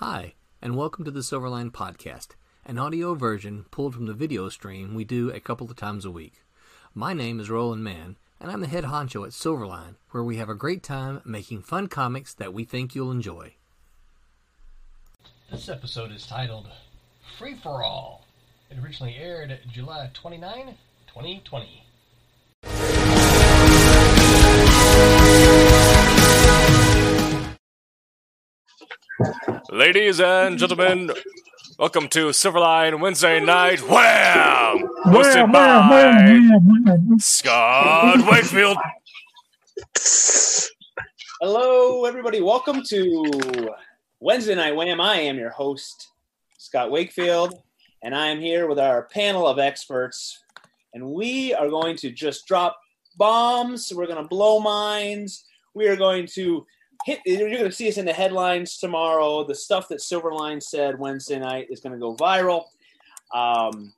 Hi, and welcome to the Silverline Podcast, an audio version pulled from the video stream we do a couple of times a week. My name is Roland Mann, and I'm the head honcho at Silverline, where we have a great time making fun comics that we think you'll enjoy. This episode is titled Free for All. It originally aired July 29, 2020. Ladies and gentlemen, welcome to Silverline Wednesday Night Wham! Hosted Wham, by wham, wham, wham. Scott Wakefield. Hello, everybody. Welcome to Wednesday Night Wham. I am your host, Scott Wakefield, and I am here with our panel of experts. And we are going to just drop bombs. We're going to blow minds. We are going to You're going to see us in the headlines tomorrow. The stuff that Silverline said Wednesday night is going to go viral. Um,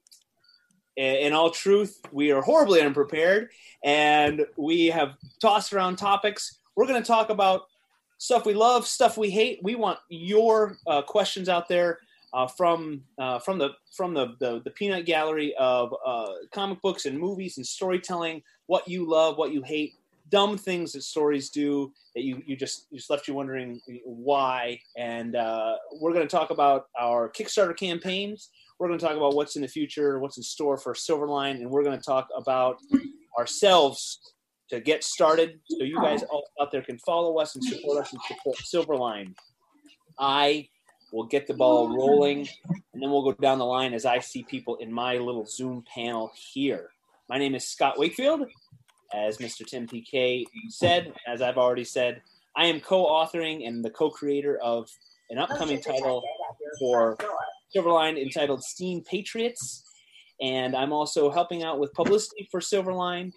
in in all truth, we are horribly unprepared, and we have tossed around topics. We're going to talk about stuff we love, stuff we hate. We want your uh, questions out there uh, from uh, from the from the, the the peanut gallery of uh, comic books and movies and storytelling. What you love, what you hate, dumb things that stories do that you you just just left you wondering why. And uh, we're going to talk about our Kickstarter campaigns. We're going to talk about what's in the future, what's in store for Silverline, and we're going to talk about ourselves to get started so you guys all out there can follow us and support us and support Silverline. I will get the ball rolling and then we'll go down the line as I see people in my little Zoom panel here. My name is Scott Wakefield. As Mr. Tim TK said, as I've already said, I am co authoring and the co creator of an upcoming title for Silverline entitled Steam Patriots. And I'm also helping out with publicity for Silverline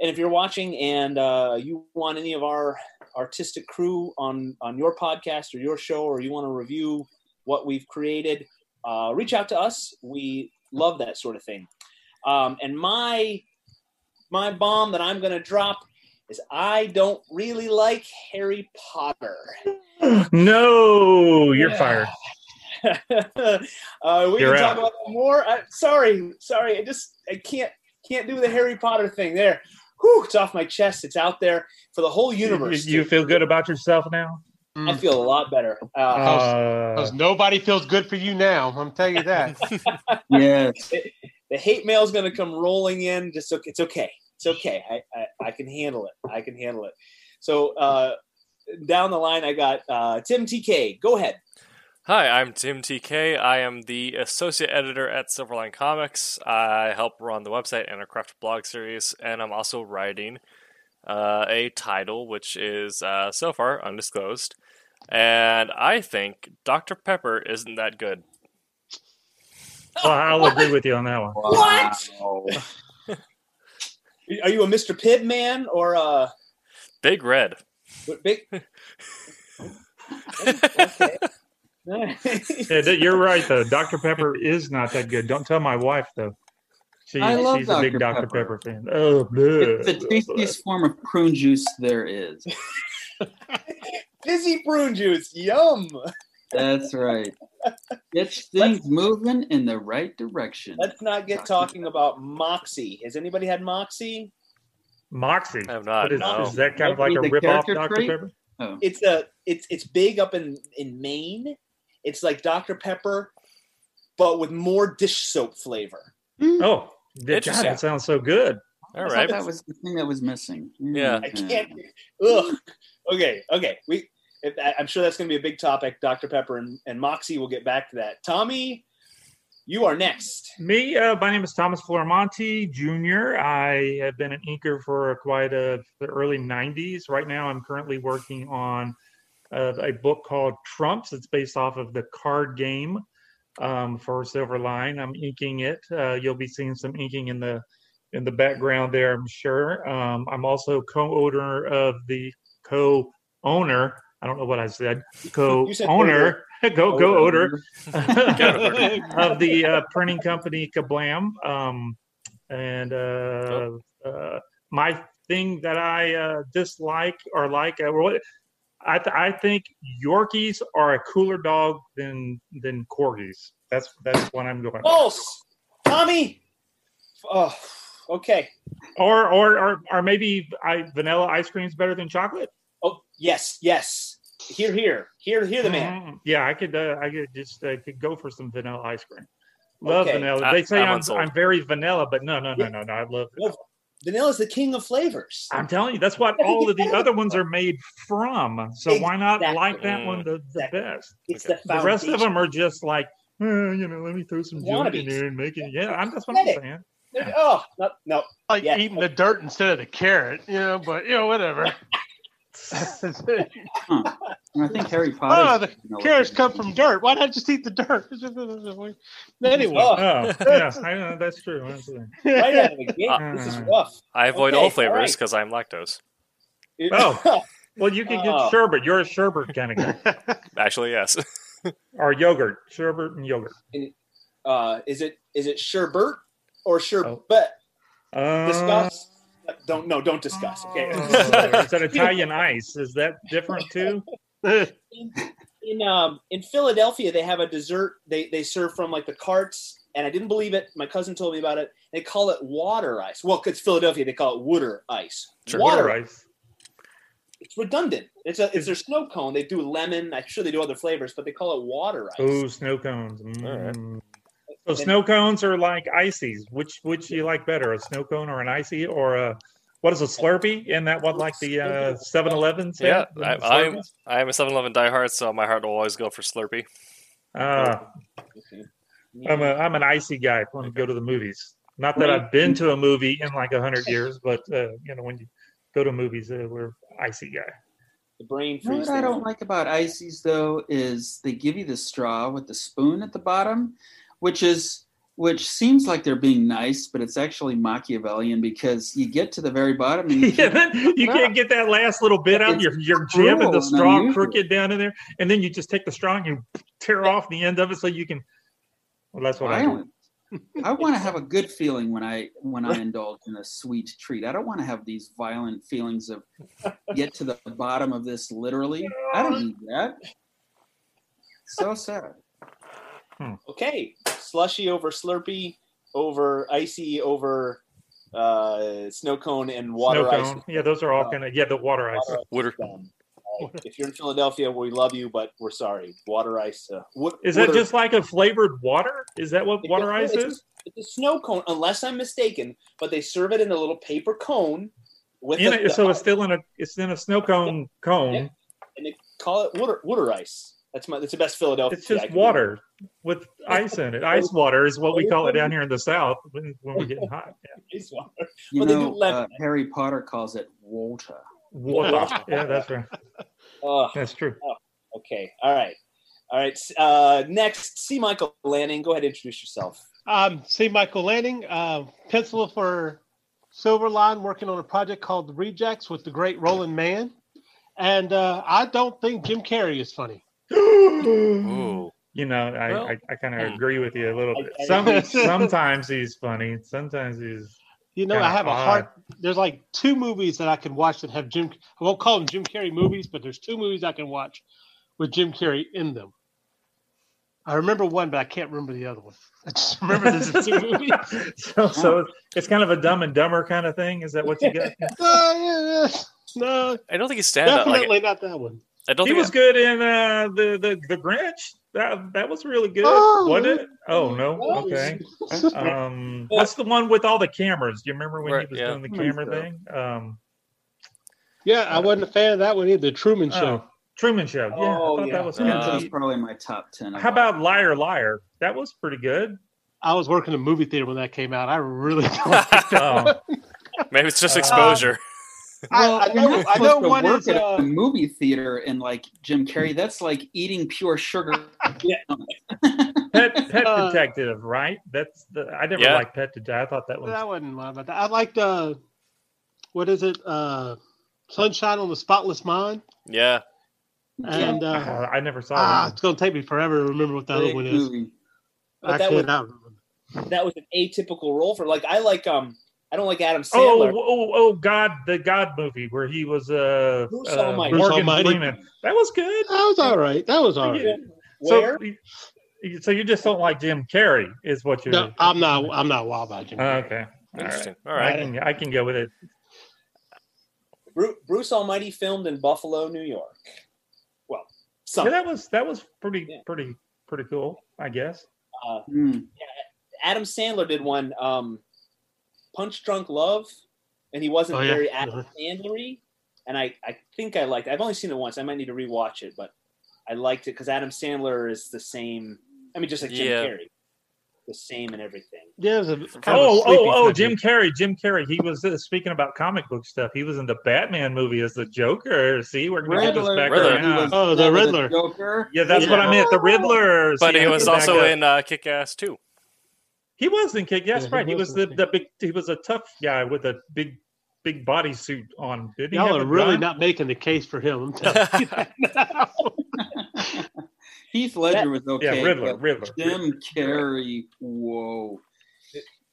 and if you're watching and uh, you want any of our artistic crew on on your podcast or your show or you want to review what we've created uh, reach out to us we love that sort of thing um, and my my bomb that i'm going to drop is i don't really like harry potter No, you're Yeah. fired. uh, we You're can talk about that more. I, sorry, sorry. I just I can't can't do the Harry Potter thing. There, Whew, it's off my chest. It's out there for the whole universe. you feel good about yourself now? I feel a lot better. Uh, Uh, Because nobody feels good for you now. I'm telling you that. Yes. the hate mail is going to come rolling in. Just okay. It's okay. It's okay. I, I, I can handle it. I can handle it. So uh, down the line, I got uh, Tim TK. Go ahead. Hi, I'm Tim TK. I am the associate editor at Silverline Comics. I help run the website and a craft blog series, and I'm also writing uh, a title which is uh, so far undisclosed. And I think Dr. Pepper isn't that good. Well, I'll agree with you on that one. What? Are you a Mr. Pibb man or a Big Red. what big? okay. Yeah, you're right though. Dr. Pepper is not that good. Don't tell my wife though. She, I love she's a big Dr. Dr. Pepper, Pepper. fan. Oh, bleh, It's the bleh, tastiest form of prune juice there is. Fizzy prune juice. Yum. That's right. Gets things moving in the right direction. Let's not get talking about Moxie. Has anybody had Moxie? bleh. Moxie. I have not. What is, no. is that kind of like a The rip off Dr. trait? Pepper? Oh. It's a it's it's big up in in Maine. It's like Dr Pepper, but with more dish soap flavor. Mm. Oh, God, that sounds so good. All I right. that was the thing that was missing. Yeah. Mm, I can't. Ugh. Okay. Okay. We. I'm sure that's going to be a big topic. Dr Pepper and, and Moxie. We'll get back to that. Tommy, you are next. Me, uh, my name is Thomas Florimonte Jr. I have been an inker for quite a the early '90s. Right now, I'm currently working on uh, a book called Trumps. It's based off of the card game um, for Silverline. I'm inking it. Uh, you'll be seeing some inking in the in the background there, I'm sure. Um, I'm also co-owner of the co-owner. I don't know what I said. You Co-owner. go go odor Go of the uh, printing company Kablam. Um, and uh, uh, my thing that I uh, dislike or like, uh, what I th- I think Yorkies are a cooler dog than than corgis. That's that's what I'm going. False, Tommy. Oh, okay. Or or or or maybe I, vanilla ice cream is better than chocolate. Oh, yes, yes. Here, here, here, here, the man. Mm, Yeah, I could uh, I could just uh, could go for some vanilla ice cream. Love Okay. vanilla. They say I'm I'm. I'm very vanilla, but no, no, no, no, no. I love it. Well, Vanilla's the king of flavors. I'm telling you, that's what all of the other ones are made from. So why not like that one the, the Exactly. best? It's Okay. the The rest of them are just like, "Uh, you know, let me throw some junk in there and make it. Yeah, I'm, that's what I'm saying. Oh no, no. Like Yeah. eating the dirt instead of the carrot, you know. But you know, whatever. Huh. I think Harry Potter. oh, the carrots come from dirt. Why not just eat the dirt? anyway, Oh, Oh, yeah, I know that's true. Right out of the gate. This is rough. I avoid Okay, all all flavors right. because I'm lactose. Oh. Well, you can get Oh. sherbet. You're a sherbet kind of guy, Actually, yes. or yogurt, sherbet and yogurt. uh, is it is it sherbet or sherbet? Uh, Discuss. Don't no, don't discuss. Okay. oh, it's an Italian ice. Is that different too? in, in um in Philadelphia, they have a dessert they they serve from like the carts, and I didn't believe it. My cousin told me about it. They call it water ice. Well, it's Philadelphia. They call it water ice. Sure. Water. Water ice. It's redundant. It's a it's their snow cone. They do lemon. I'm sure they do other flavors, but they call it water ice. Oh, snow cones. All right. Mm. So snow cones are like ices. Which which do you like better, a snow cone or an icy or a what is a Slurpee? Isn't that what like the uh, 7-Eleven? Yeah, I, I'm I'm a 7-Eleven diehard, so my heart will always go for Slurpee. Ah, I'm a I'm an icy guy when I go to the movies. Not that I've been to a movie in like a hundred years, but uh, you know when you go to movies, uh, we're icy guy. The brain You know freeze. what I don't like about ices though is they give you the straw with the spoon at the bottom, which is which seems like they're being nice, but it's actually Machiavellian because you get to the very bottom and you yeah, can't you can't ah. get that last little bit out. It's You're you're jamming the straw unusual. crooked down in there, and then you just take the straw and you tear off the end of it so you can. Well, that's what I do. I want to have a good feeling when I when I indulge in a sweet treat. I don't want to have these violent feelings of get to the bottom of this literally. I don't need that. So sad. Okay, slushy over Slurpee, over icy over uh, snow cone and water Snow ice. cone. Yeah, those are all Uh, kind of yeah. The water ice. Water Water. ice is. Uh, if you're in Philadelphia, we love you, but we're sorry. Water ice. Uh, wo- Is that water- just like a flavored water? Is that what water a- ice it's is? It's a snow cone, unless I'm mistaken. But they serve it in a little paper cone with In the, it, so it's still in a it's in a snow cone cone. Yeah. and they call it water water ice. That's my that's the best Philadelphia. It's just can do. water with ice in it. Ice water is what we call it down here in the south when, when we're getting hot. Yeah. Ice water. You Well, they do know, uh, Harry Potter calls it water. Water. Yeah, that's right. Ugh. That's true. Okay. All right. All right. Uh, next, C. Michael Lanning. Go ahead, and introduce yourself. Um, C. Michael Lanning, uh, pencil for Silverline, working on a project called The Rejects with the great Roland Mann. And uh, I don't think Jim Carrey is funny. Ooh. You know, I, Well, I, I kind of hmm. agree with you a little bit. Some sometimes he's funny. Sometimes he's You know, I have a odd. heart. There's like two movies that I can watch that have Jim. I won't call them Jim Carrey movies, but there's two movies I can watch with Jim Carrey in them. I remember one, but I can't remember the other one. I just remember there's two movies. so so it's, it's kind of a dumb and dumber kind of thing. Is that what you get? Uh, yeah, yeah. no, I don't think it's stand up. Like, definitely not that one. I don't he think was good in uh, the the the Grinch. That that was really good, Oh. wasn't it? Oh no, Oh. okay. Um, what's the one with all the cameras? Do you remember when Right, he was yeah. doing the camera so. thing? Um, Yeah, I wasn't a fan of that one either. The Truman Show. oh, Truman Show. Yeah, Oh, I thought yeah. that was Uh, kind That's of Uh, neat. probably my top ten. How about Liar Liar? That was pretty good. I was working in a movie theater when that came out. I really don't like that Oh. one. maybe it's just Uh, exposure. Well, I, I know, I know to one work is. at Uh, a movie theater and like Jim Carrey. That's like eating pure sugar. Pet Pet Uh, Detective, right? That's the I never Yeah. liked Pet Detective. I thought that was that wasn't mine, but I liked. Uh, what is it? Uh, Sunshine on the Spotless Mind. Yeah. And uh, Uh, I never saw ah, that. it's gonna take me forever to remember what the other one is. movie. But I that was that was an atypical role for like I like um I don't like Adam Oh, Sandler. oh, oh, oh, God, the God movie where he was uh, Bruce uh Almighty. Bruce Morgan Almighty. Freeman. That was good. That was all right. That was all right. Where? So, you- so you just don't like Jim Carrey, is what you're? No, I'm not. I'm not wild about Jim. Carrey. okay. All right. Interesting. All I can I can go with it. Bruce Almighty filmed in Buffalo, New York. Well, Yeah, that was that was pretty Yeah. pretty pretty cool, I guess. uh, Hmm. Adam Sandler did one, um, Punch Drunk Love, and he wasn't Oh, yeah. very Adam Uh-huh. Sandlery, and I I think I liked. it. I've only seen it once. I might need to rewatch it, but I liked it because Adam Sandler is the same. I mean, just like Jim Yeah. Carrey, the same and everything. Yeah, it was a kind of a Oh, oh, oh, Jim Carrey, Jim Carrey. He was uh, speaking about comic book stuff. He was in the Batman movie as the Joker. See, we're gonna get this back Riddler. He around. was Oh, the never Riddler. Joker. Yeah, that's what I meant. The Riddler. But See, he was get back also in uh, Kick Ass too. He was in Kick. That's Yeah, right. He was was the, the big. He was a tough guy with a big, big bodysuit on. Did Y'all are really gun? not making the case for him. I'm telling you that now. Heath Ledger was okay. Yeah, Riddler. but Riddler. Jim Carrey. Whoa.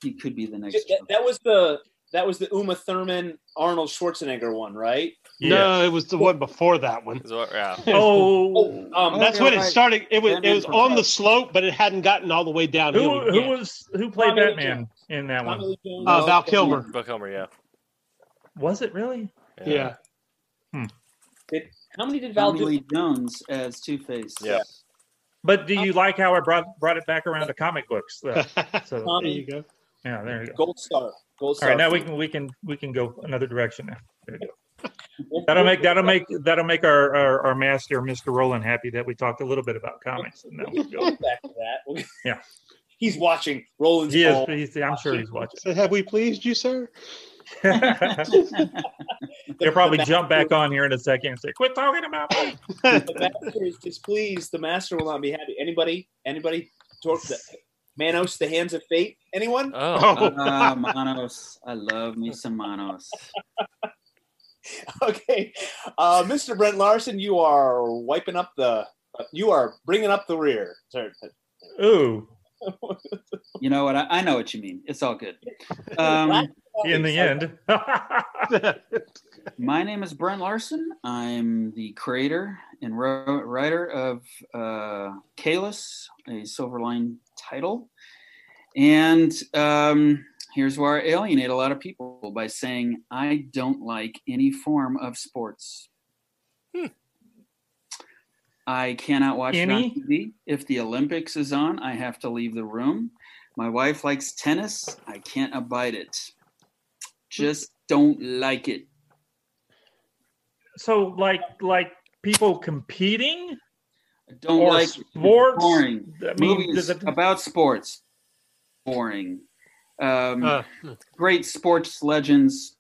He could be the next. That, that was the that was the Uma Thurman Arnold Schwarzenegger one, right? Yeah. No, it was the one before that one. Is what- yeah. Oh, Um, That's yeah, when it started. It was it was on the slope, but it hadn't gotten all the way down. who who yet. was who played Tommy Lee Batman in that Tommy one? Lee Jones. Uh, Val Kilmer. Val Kilmer, yeah. Was it really? Yeah. How many did Val Tommy do? Lee Jones as Two Face. Yeah. But do you like how I brought brought it back around to comic books? Though? So there you go. yeah, there you go. Gold Star. Gold All Star. right, now we can we can we can go another direction now. There you go. That'll make that'll make that'll make our, our our master, Mr. Roland, happy that we talked a little bit about comics. And now we'll go. back to that. Yeah. He's watching. Roland's He is, he's, I'm sure he's watching. So have we pleased you, sir? They'll probably jump back on here in a second and say, "Quit talking about me." The master is displeased. The master will not be happy. Anybody? Anybody? Torgo the Manos, the hands of fate. Anyone? Oh, Ah, Manos. I love me some Manos. Okay, uh, Mr. Brent Larson, you are wiping up the. You are bringing up the rear. Sorry. Ooh, You know what? I, I know what you mean. It's all good. Um, in the end. my name is Brent Larson. I'm the creator and ro- writer of uh, Kalis, a Silverline title. And um, here's where I alienate a lot of people by saying I don't like any form of sports. I cannot watch it on Any? TV. If the Olympics is on, I have to leave the room. My wife likes tennis. I can't abide it. Just don't like it. so, like, like people competing I don't or like sports. boring. I mean, movies does it, about sports. Boring. Um, Uh, great sports legends.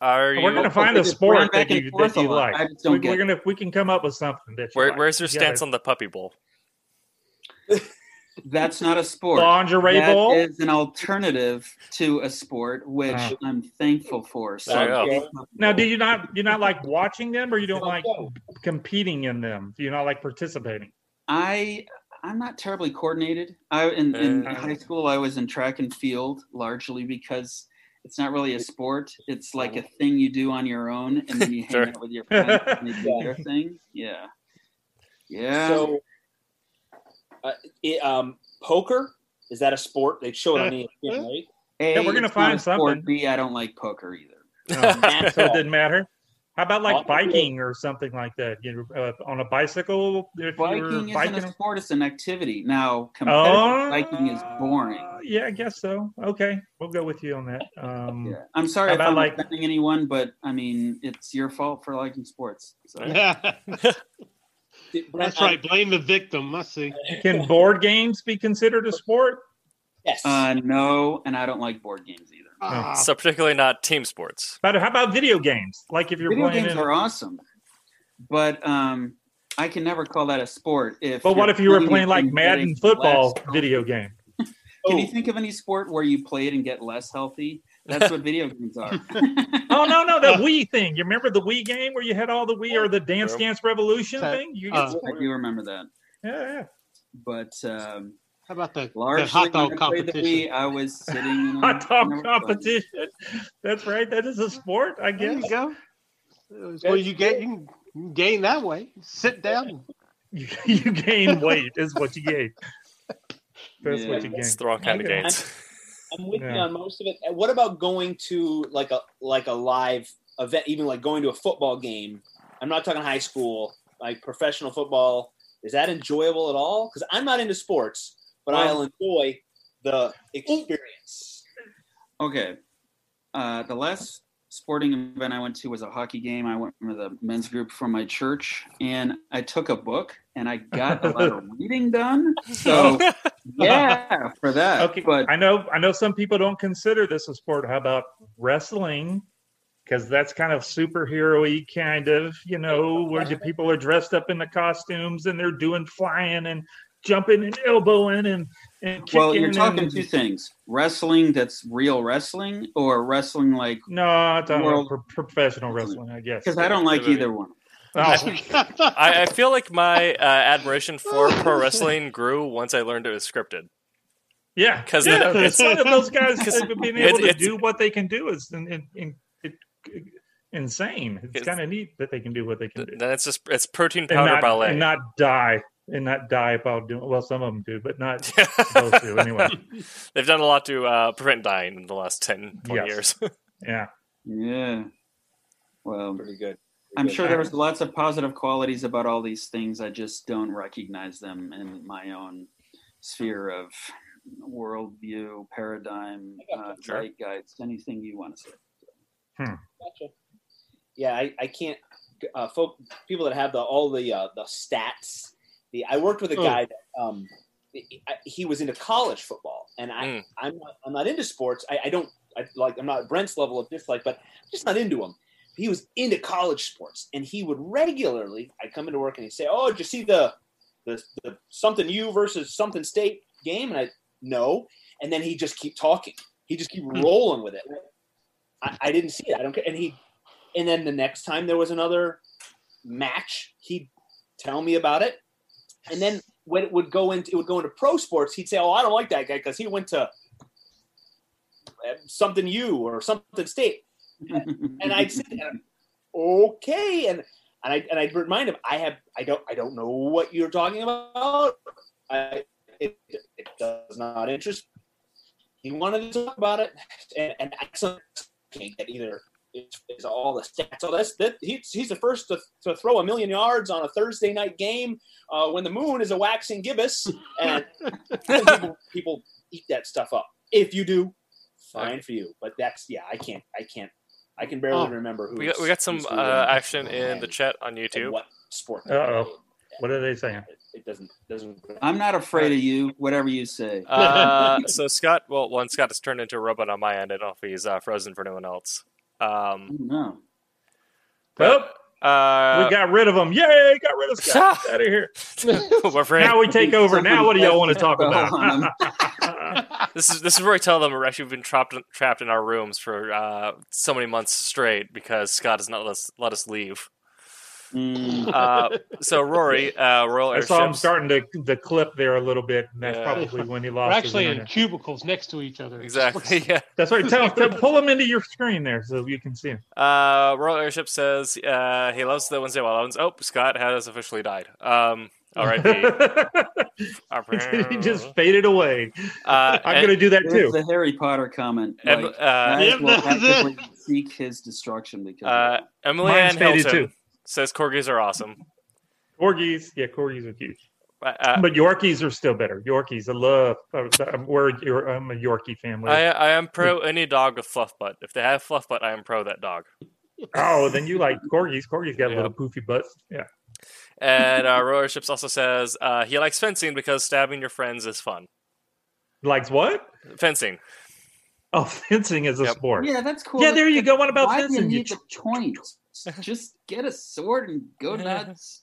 are you? we're gonna find They a sport that you that you like. I just don't We, get we're gonna we can come up with something that. You Where, like. where's your You gotta- stance on the Puppy Bowl? That's not a sport. lingerie That bowl? is an alternative to a sport, which Oh. I'm thankful for. So Now, do you not you not like watching them, or you don't like competing in them? Do you not like participating? I I'm not terribly coordinated. I in, in Uh. high school I was in track and field largely because it's not really a sport. It's like a thing you do on your own, and then you hang Sure. out with your friends and they do their thing. Yeah, yeah. So, uh, it, um, poker is that a sport? They show it on ESPN, right? A, Yeah, we're gonna find a sport. something. B, I don't like poker either. Um, so it didn't matter. How about like biking or something like that? You know, uh, on a bicycle if you're Biking isn't biking. a sport; it's an activity. Now, competitive Oh, biking is boring. Yeah, I guess so. Okay, we'll go with you on that. Um, Yeah, I'm sorry How if I'm like- offending anyone, but I mean, it's your fault for liking sports. So. Did- Brent, That's right. Blame the victim. I see. Can board games be considered a sport? Yes. Uh, no, and I don't like board games either. Ah, so particularly not team sports. But how about video games? Like if you're Video playing. games in- are awesome, but um, I can never call that a sport. If but what if you were playing playing like Madden football less- video game? Can you Oh. think of any sport where you play it and get less healthy? That's what video games are. Oh no, no, the Wii thing. You remember the Wii game where you had all the Wii or the Dance Sure. Dance Revolution Uh, thing? You uh. I do remember that, yeah, yeah. but um, How about the, the hot dog when the competition? Wii, I was sitting in a, Hot dog in a- competition. That's right. That is a sport, I There guess. you go. Well, you get you can, gain that way. Sit down. You, you gain weight is what you gain. That's Yeah. what you gain. It's the wrong kind of gains. I'm with you on most of it. What about going to like a like a live event, even like going to a football game? I'm not talking high school, like professional football. Is that enjoyable at all? Because I'm not into sports, but I'll enjoy the experience. Okay. Uh, the last sporting event I went to was a hockey game. I went with a men's group from my church, and I took a book and I got a lot of reading done. So yeah, for that. Okay, But I know I know some people don't consider this a sport. How about wrestling? Because that's kind of superhero-y kind of, you know, where the people are dressed up in the costumes and they're doing flying and jumping and elbowing and. Well, you're talking and, two things: wrestling that's real wrestling, or wrestling like. No, I'm talking World- pro- professional wrestling, I guess. Because I don't like either one. Oh, I, I feel like my uh, admiration for pro wrestling grew once I learned it was scripted. yeah, 'Cause yeah, it- it's those guys that being it's- able to it's- do what they can do is in, in, in, it, insane. It's It's- kind of neat that they can do what they can do. Then it's just it's protein and powder not, ballet. and not die and not die while doing well some of them do but not supposed to anyway They've done a lot to uh, prevent dying in the last 10, 20 Yes. years. yeah Yeah. Well, Pretty good. I'm Pretty sure good. there's lots of positive qualities about all these things. I just don't recognize them in my own sphere of worldview, paradigm, uh, Sure. zeitgeist, anything you want to say. Gotcha. Yeah, I, I can't. Uh, folk, people that have the all the uh, the stats. The I worked with a Oh. guy that um, he, was into college football, and I Mm. I'm not, I'm not into sports. I, I don't I, like I'm not Brent's level of dislike, but I'm just not into him. He was into college sports, and he would regularly. I'd come into work and he'd say, "Oh, did you see the the, the something U versus something state game?" And I no, and then he just keep talking. He just keep rolling with it. I, I didn't see it. I don't care. And he, and then the next time there was another match, he'd tell me about it. And then when it would go into it would go into pro sports, he'd say, "Oh, I don't like that guy because he went to uh, something U or something state." And I'd sit there, okay, and and I and I'd remind him, "I have, I don't, I don't know what you're talking about. I, it, it does not interest." He wanted to talk about it, and, and I can't get either it's, it's all the stats. So that's that. He's, he's the first to, to throw a million yards on a Thursday night game uh, when the moon is a waxing gibbous, and people, people eat that stuff up. If you do, fine for you. But that's yeah, I can't. I can't. I can barely Oh. remember who. we got we got some uh, action in the chat on YouTube. What sport? Uh-oh. what are they saying It, it doesn't doesn't. I'm not afraid of you, whatever you say. Uh, so Scott, well, one Scott has turned into a robot on my end. I don't know if he's uh, frozen for anyone else. Um, no. well uh, we got rid of them yay got rid of scott. Out of here. We're now we take over. Now what do y'all want to talk about? this is this is where I tell them we're actually been trapped in, trapped in our rooms for uh, so many months straight because Scott has not let us let us leave. Mm, Uh, so Rory, uh, Royal Airship. i saw him starting to the clip there a little bit and that's Yeah. probably when he We're lost actually in cubicles next to each other. Exactly. Yeah. that's right tell, tell pull him into your screen there so you can see him Uh, Royal Airship says uh, he loves the Wednesday Wild Ones. Oh, Scott has officially died. Um, R.I.P. he just faded away Uh, i'm gonna do that too the Harry Potter comment. Em- Like, uh, guys Yep, will that's it. actively seek his destruction because uh. Emily Mine's Ann faded Hilton too. Says corgis are awesome. corgis yeah corgis are cute Uh, but Yorkies are still better. Yorkies, I love. I'm, we're, I'm a Yorkie family. I I am pro any dog with fluff butt. If they have fluff butt, I am pro that dog. oh, then you like corgis. Corgis got Yeah. little poofy butts. Yeah. And uh, Royal Airships also says uh, he likes fencing because stabbing your friends is fun. Likes what? Fencing. Oh, fencing is a Yep. sport. Yeah, that's cool. Yeah, there you go. What about Why do you fencing? You need the points? Just get a sword and go nuts.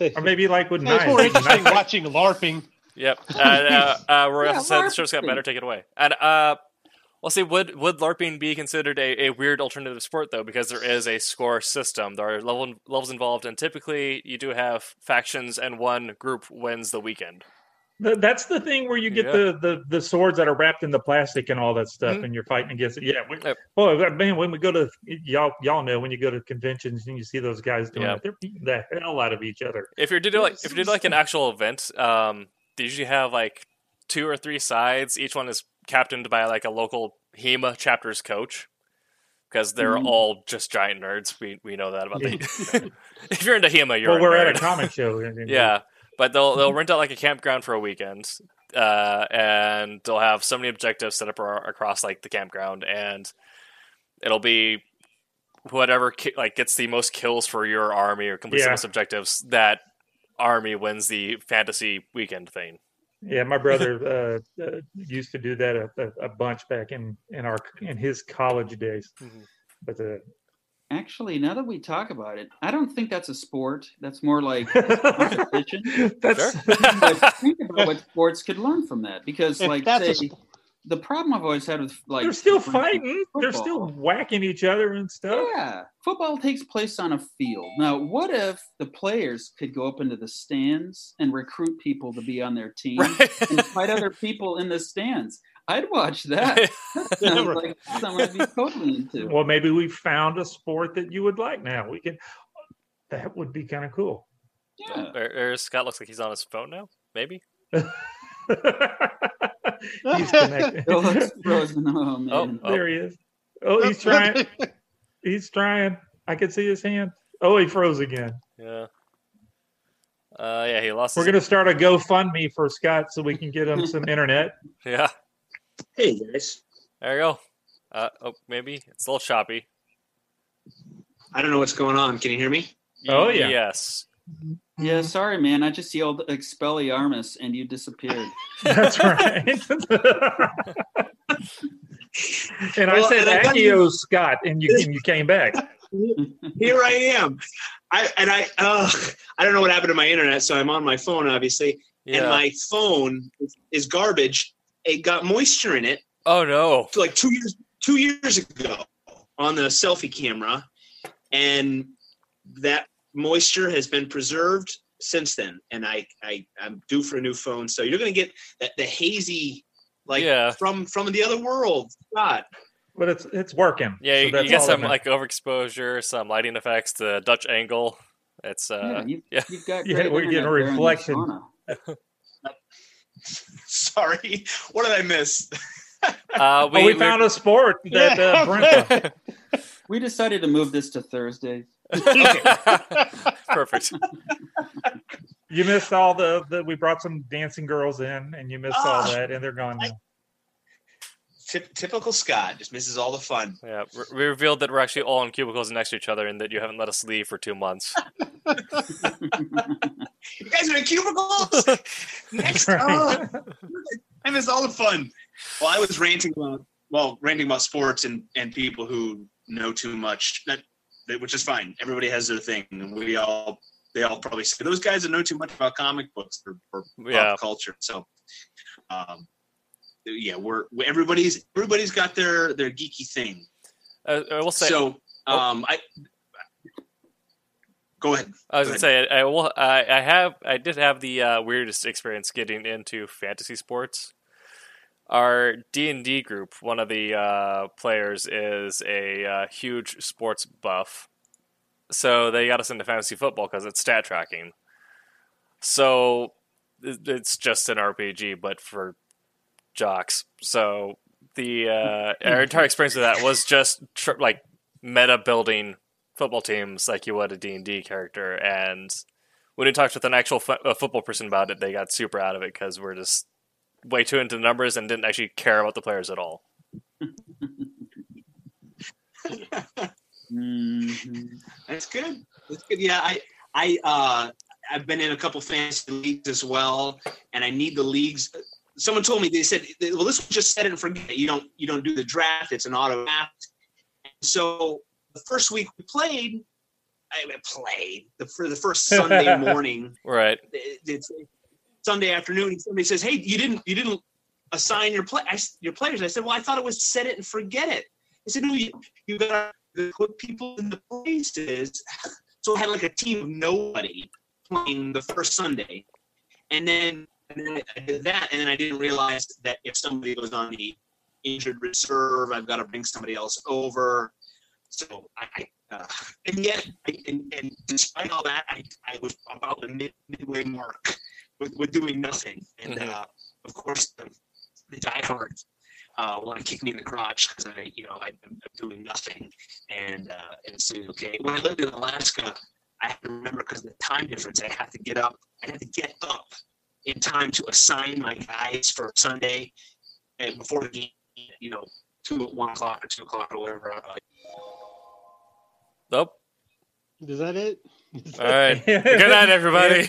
or maybe like with It's knives. more interesting watching LARPing. Yep. And, uh, uh, Roy Yeah, also said the show's got better. Take it away. And uh, well, see, would would LARPing be considered a, a weird alternative sport though? Because there is a score system. There are level levels involved, and typically you do have factions, and one group wins the weekend. Th- That's the thing where you get Yeah. the, the the swords that are wrapped in the plastic and all that stuff, Mhm. and you're fighting against it. Yeah, we, Yep. boy, man, when we go to y'all, y'all know when you go to conventions and you see those guys doing Yeah. it, they're beating the hell out of each other. If you're doing like if you're doing like an actual event, um, they usually have like two or three sides. Each one is captained by like a local HEMA chapter's coach. Because they're Mhm. all just giant nerds. We we know that about the. if you're into HEMA, you're well, a we're at a comic show. and- and- Yeah, but they'll they'll rent out like a campground for a weekend, uh, and they'll have so many objectives set up across like the campground, and it'll be whatever ki- like gets the most kills for your army or completes the most objectives. That army wins the fantasy weekend thing. Yeah, my brother uh, uh, used to do that a, a, bunch back in in our in his college days. Mhm. But uh, Actually, now that we talk about it, I don't think that's a sport. That's more like competition. that's But think about what sports could learn from that, because If like that's a say, the problem I've always had with like they're still for instance, fighting. They're still whacking each other and stuff. Yeah, football takes place on a field. Now, what if the players could go up into the stands and recruit people to be on their team Right. and fight other people in the stands? I'd watch that. That sounds like something I'd be totally into. Well, maybe we found a sport that you would like now. We can. That would be kind of cool. Yeah. There- there's Scott looks like he's on his phone now. Maybe. he's connected. Oh, it's frozen. Oh man. Oh. there he is. Oh, he's trying. He's trying. I can see his hand. Oh, he froze again. Yeah. Uh, yeah, he lost. We're his, gonna start a GoFundMe for Scott so we can get him some internet. Yeah. Hey guys, There you go. Uh, oh, maybe it's a little choppy. I don't know what's going on. Can you hear me? Oh yeah. Yes. Yeah, sorry, man. I just yelled Expelliarmus and you disappeared. That's right. and I Well, said and I got Accio Scott, and you and you came back. Here I am. I and I uh, I don't know what happened to my internet, so I'm on my phone, obviously, yeah. and my phone is garbage. It got moisture in it oh no. like two years two years ago on the selfie camera, and that moisture has been preserved since then. And I, I I'm due for a new phone, so you're gonna get that the hazy like Yeah. from from the other world. God, But it's it's working. Yeah, So you, you that's get some like overexposure, some lighting effects, the Dutch angle. It's yeah, uh, you, yeah. you've got Yeah, we're getting a internet there in your reflection. sauna. sorry, what did I miss? uh, oh, we, we, found a sport that uh, Brent. We decided to move this to Thursday. Perfect. You missed all the, the. We brought some dancing girls in, and you missed all Ah. that, and they're gone now. Typ- typical Scott just misses all the fun. Yeah, we- we revealed that we're actually all in cubicles next to each other, and that you haven't let us leave for two months. You guys are in cubicles. Next, Right. oh, I miss all the fun. Well, I was ranting about well, ranting about sports and and people who know too much. That, that which is fine. Everybody has their thing, and we all they all probably say those guys that know too much about comic books or, or Yeah. pop culture. So, um, yeah, we're everybody's everybody's got their their geeky thing. Uh, I will say, so, um, I go ahead. I was Go gonna say, I, I will. I, I have. I did have the uh, weirdest experience getting into fantasy sports. Our D and D group, one of the uh, players is a uh, huge sports buff, so they got us into fantasy football because it's stat tracking. So it- it's just an RPG, but for jocks. So the uh, our entire experience with that was just tr- like meta building football teams like you would a D&D character and when we talked with an actual fo- a football person about it they got super out of it because we're just way too into the numbers and didn't actually care about the players at all Mhm. That's good. That's good. Yeah, I I uh I've been in a couple fantasy leagues as well, and I need the leagues. Someone told me they said, "Well, this was just set it and forget. it. You don't you don't do the draft. It's an auto draft." So the first week we played, I played the for the first Sunday morning. right It's Sunday afternoon. Somebody says, "Hey, you didn't you didn't assign your play I s- your players." I said, "Well, I thought it was set it and forget it." I said, "No, you you got to put people in the places." So I had like a team of nobody playing the first Sunday, and then and then I did that, and then I didn't realize that if somebody was on the injured reserve, I've got to bring somebody else over. So I, uh, and yet, I, and, and despite all that, I, I was about the mid, midway mark with, with doing nothing. And Mhm. uh, of course, the, the diehards uh, want to kick me in the crotch because I, you know, I, I'm doing nothing. And uh, and so okay, when I lived in Alaska, I have to remember because of the time difference, I have to get up. I have to get up in time to assign my guys for Sunday and before the game. You know, two one o'clock or two o'clock or whatever. Uh, Nope. Is that it? All right. Good night, everybody.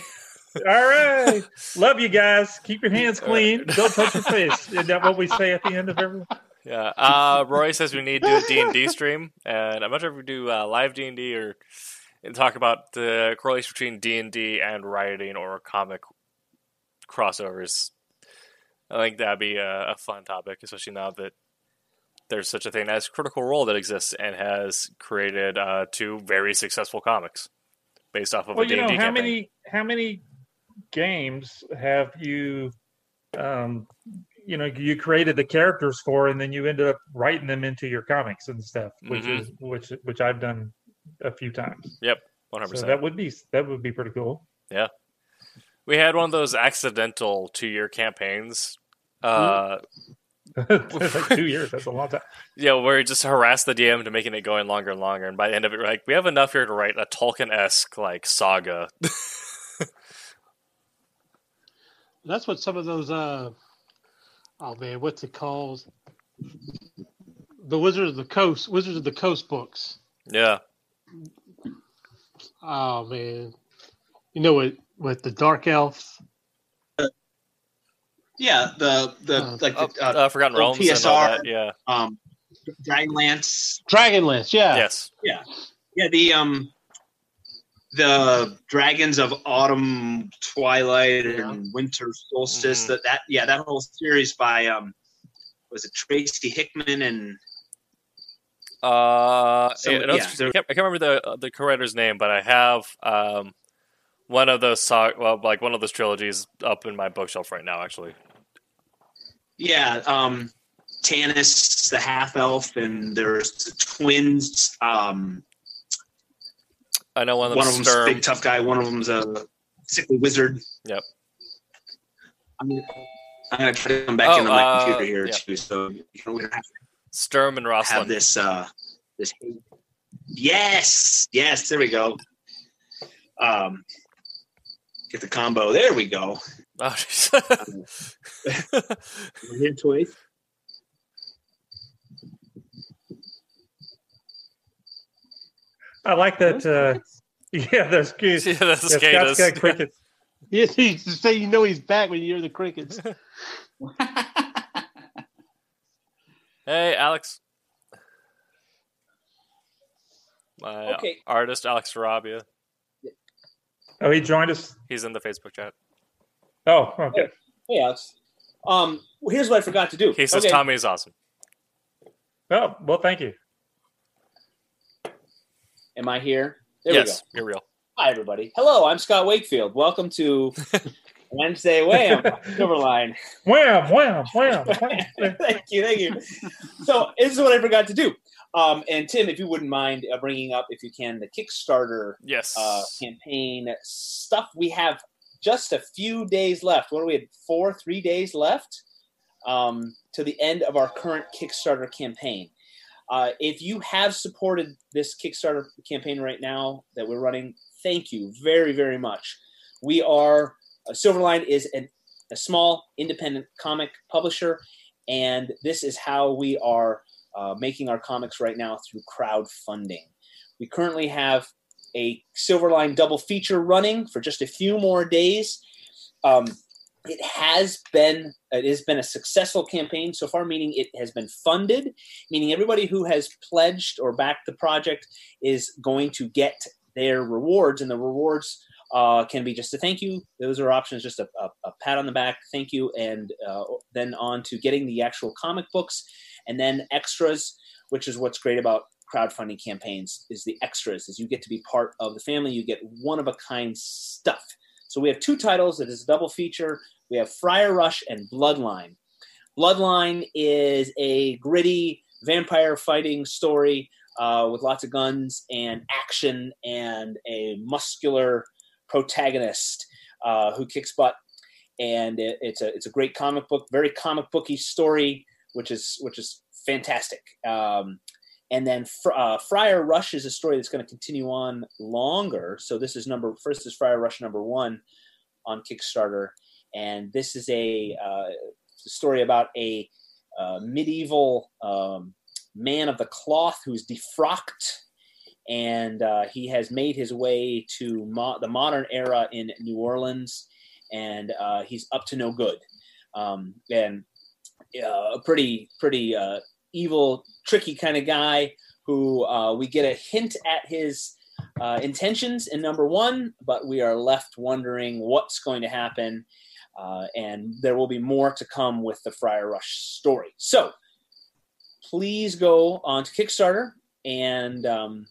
All right. Love you guys. Keep your hands clean. Don't touch your face. Is that what we say at the end of every? Yeah. Uh, Roy says we need to do a D&D stream, and I'm not sure if we do uh, live D&D or and talk about the correlation between D&D and writing or comic crossovers. I think that'd be a, a fun topic, especially now that there's such a thing as Critical Role that exists and has created uh, two very successful comics based off of Well, a you D&D know how campaign. many how many games have you, um, you know, you created the characters for, and then you ended up writing them into your comics and stuff, which Mhm. is which which I've done a few times. Yep. 100%. So that would be that would be pretty cool. We had one of those accidental two-year campaigns. Uh, like two years. That's a long time. Yeah, where you just harass the DM to making it going longer and longer, and by the end of it, we're like, we have enough here to write a Tolkien-esque like saga. That's what some of those uh oh man, what's it called? The Wizards of the Coast, Wizards of the Coast books. yeah, Oh man. You know what with the dark elf? yeah, the the Uh, like the uh, uh, Forgotten oh, Realms and all TSR. that. Yeah, um, Dragonlance. Dragonlance, yeah. yes, Yeah, Yeah, the um the dragons of autumn, twilight, Yeah. and winter solstice. Mhm. That that yeah, that whole series by um was it Tracy Hickman and uh, So, yeah, yeah, I, can't, I can't remember the uh, the co-writer's name, but I have um one of those so- well, like one of those trilogies up in my bookshelf right now. Actually, yeah, um Tanis the half elf, and there's the twins. Um, I know one of one of them's a big tough guy. One of them's a sickly wizard. Yep. I'm gonna, I'm gonna try to come back Oh, into my uh, computer here yeah. too, so you know, we don't have to Sturm and have Raistlin. this uh this yes yes there we go um get the combo there we go Oh, jeez. Here, toys. I like that. Uh, yeah, that's good. yeah, that's Yeah, Scott's cicadas. got crickets. Yes, he say you know he's back when you hear the crickets. Hey, Alex. My Okay. artist, Alex Sarabia. Oh, he joined us. He's in the Facebook chat. Oh, okay. Hey, Alex. Um, well, here's what I forgot to do. He says Okay. Tommy is awesome. Oh, well, thank you. Am I here? There yes, we you're real. Hi, everybody. Hello, I'm Scott Wakefield. Welcome to Wednesday Wham Silverline. Wham, wham, wham. thank you, thank you. So this is what I forgot to do. Um, and Tim, if you wouldn't mind uh, bringing up, if you can, the Kickstarter Yes. uh, campaign stuff. We have just a few days left. What do we have? Four, three days left um, to the end of our current Kickstarter campaign. Uh, if you have supported this Kickstarter campaign right now that we're running, thank you very, very much. We are Silverline is an, a small independent comic publisher, and this is how we are uh, making our comics right now through crowdfunding. We currently have a Silverline double feature running for just a few more days. Um, it has been it has been a successful campaign so far, meaning it has been funded, meaning everybody who has pledged or backed the project is going to get their rewards, and the rewards uh, can be just a thank you. Those are options, just a, a, a pat on the back, thank you, and uh, then on to getting the actual comic books, and then extras, which is what's great about crowdfunding campaigns is the extras is you get to be part of the family you get one of a kind stuff So we have two titles. It is a double feature. We have Friar Rush and Bloodline. Bloodline is a gritty vampire fighting story uh, with lots of guns and action and a muscular protagonist uh, who kicks butt. And it, it's a it's a great comic book, very comic booky story, which is which is fantastic. Um, and then Fr- uh, Friar Rush is a story that's going to continue on longer. So this is number first is Friar Rush number one on Kickstarter, and this is a uh, story about a uh, medieval um, man of the cloth who's defrocked, and uh, he has made his way to mo- the modern era in New Orleans, and uh, he's up to no good, um, and uh, a pretty pretty uh, evil, tricky kind of guy who uh, we get a hint at his uh, intentions in number one, but we are left wondering what's going to happen. And there will be more to come with the Friar Rush story. So please go on to Kickstarter and um,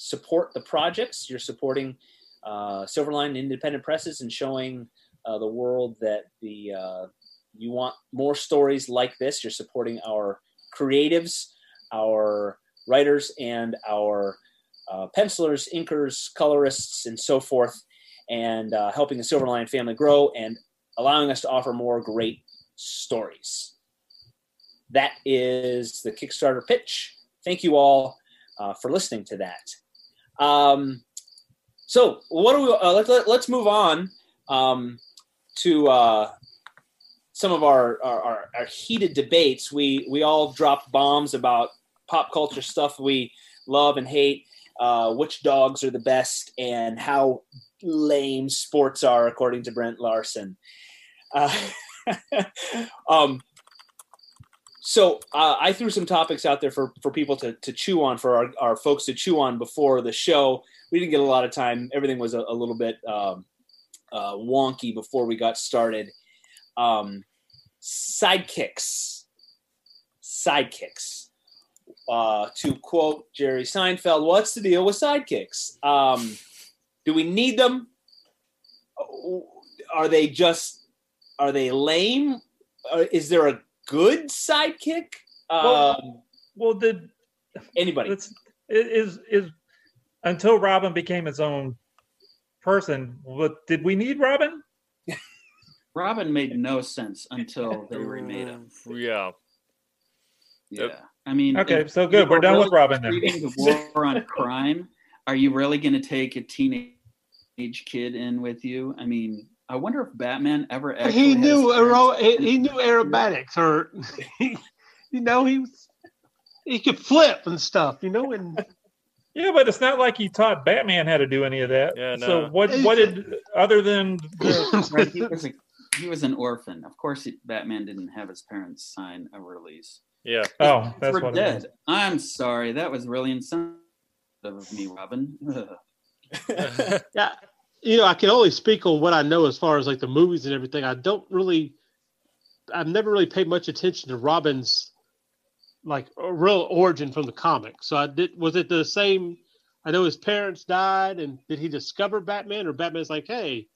support the projects. You're supporting uh, Silverline Independent Presses and showing uh, the world that the uh, you want more stories like this. You're supporting our creatives, our writers, and our uh, pencilers, inkers, colorists, and so forth, and uh, helping the Silverline family grow and allowing us to offer more great stories. That is the Kickstarter pitch. Thank you all uh, for listening to that. Um, so, what do we? Uh, let, let, let's move on um, to uh, some of our, our, our, heated debates. We we all dropped bombs about pop culture stuff we love and hate. Uh, which dogs are the best and how lame sports are, according to Brent Larson. Uh, um, so uh, I threw some topics out there for, for people to, to chew on, for our, our folks to chew on before the show. We didn't get a lot of time. Everything was a, a little bit um, uh, wonky before we got started. Um, sidekicks. Sidekicks. Uh, to quote Jerry Seinfeld, what's the deal with sidekicks? Um, do we need them? Are they just, are they lame? Uh, is there a good sidekick? Well, Um, Well, did anybody? it's, it is is until Robin became his own person. What did we need Robin? Robin made no sense until they remade him. Yeah. Yeah. Yep. I mean, Okay, so good. We're are done with really Robin then. treating the war on crime. Are you really going to take a teenage kid in with you? I mean, I wonder if Batman ever actually he knew parents- aero- he, he knew aerobatics or you know he was he could flip and stuff you know and Yeah, but it's not like he taught Batman how to do any of that. Yeah, no. So what? What did other than the, Right, he was a he was an orphan. Of course, he, Batman didn't have his parents sign a release. Yeah. oh, that's We're what dead. is. I'm sorry. That was really insensitive of me, Robin. Yeah you know i can only speak on what i know as far as like the movies and everything i don't really i've never really paid much attention to robin's like real origin from the comic so i did was it the same i know his parents died and did he discover batman or batman's like hey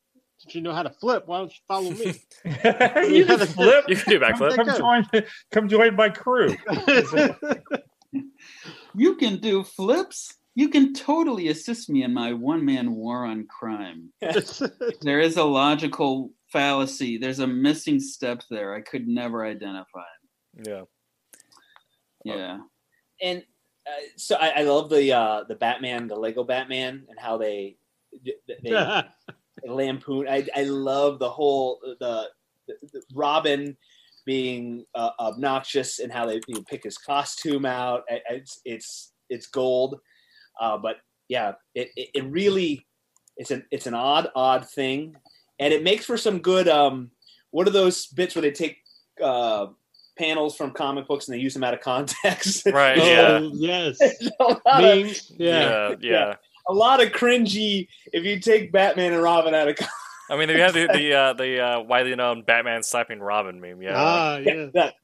did you know how to flip why don't you follow me you can flip. You can do a Come, backflip. come join. Come join my crew. you can do flips. You can totally assist me in my one man war on crime. There is a logical fallacy. There's a missing step there. I could never identify. Yeah. Yeah. and uh, so I, I love the uh, the Batman, the Lego Batman, and how they they lampoon. I, I love the whole the, the, the Robin being uh, obnoxious and how they you know, pick his costume out. I- I- It's it's it's gold, uh, but yeah, it, it, it really it's an it's an odd odd thing, and it makes for some good. Um, what are those bits where they take uh, panels from comic books and they use them out of context? Right. oh Yeah. yes a, lot of, yeah Yeah. Yeah. a lot of cringy if you take Batman and Robin out of context. I mean, they have the the uh, the uh, widely known Batman slapping Robin meme. Yeah. ah yeah that,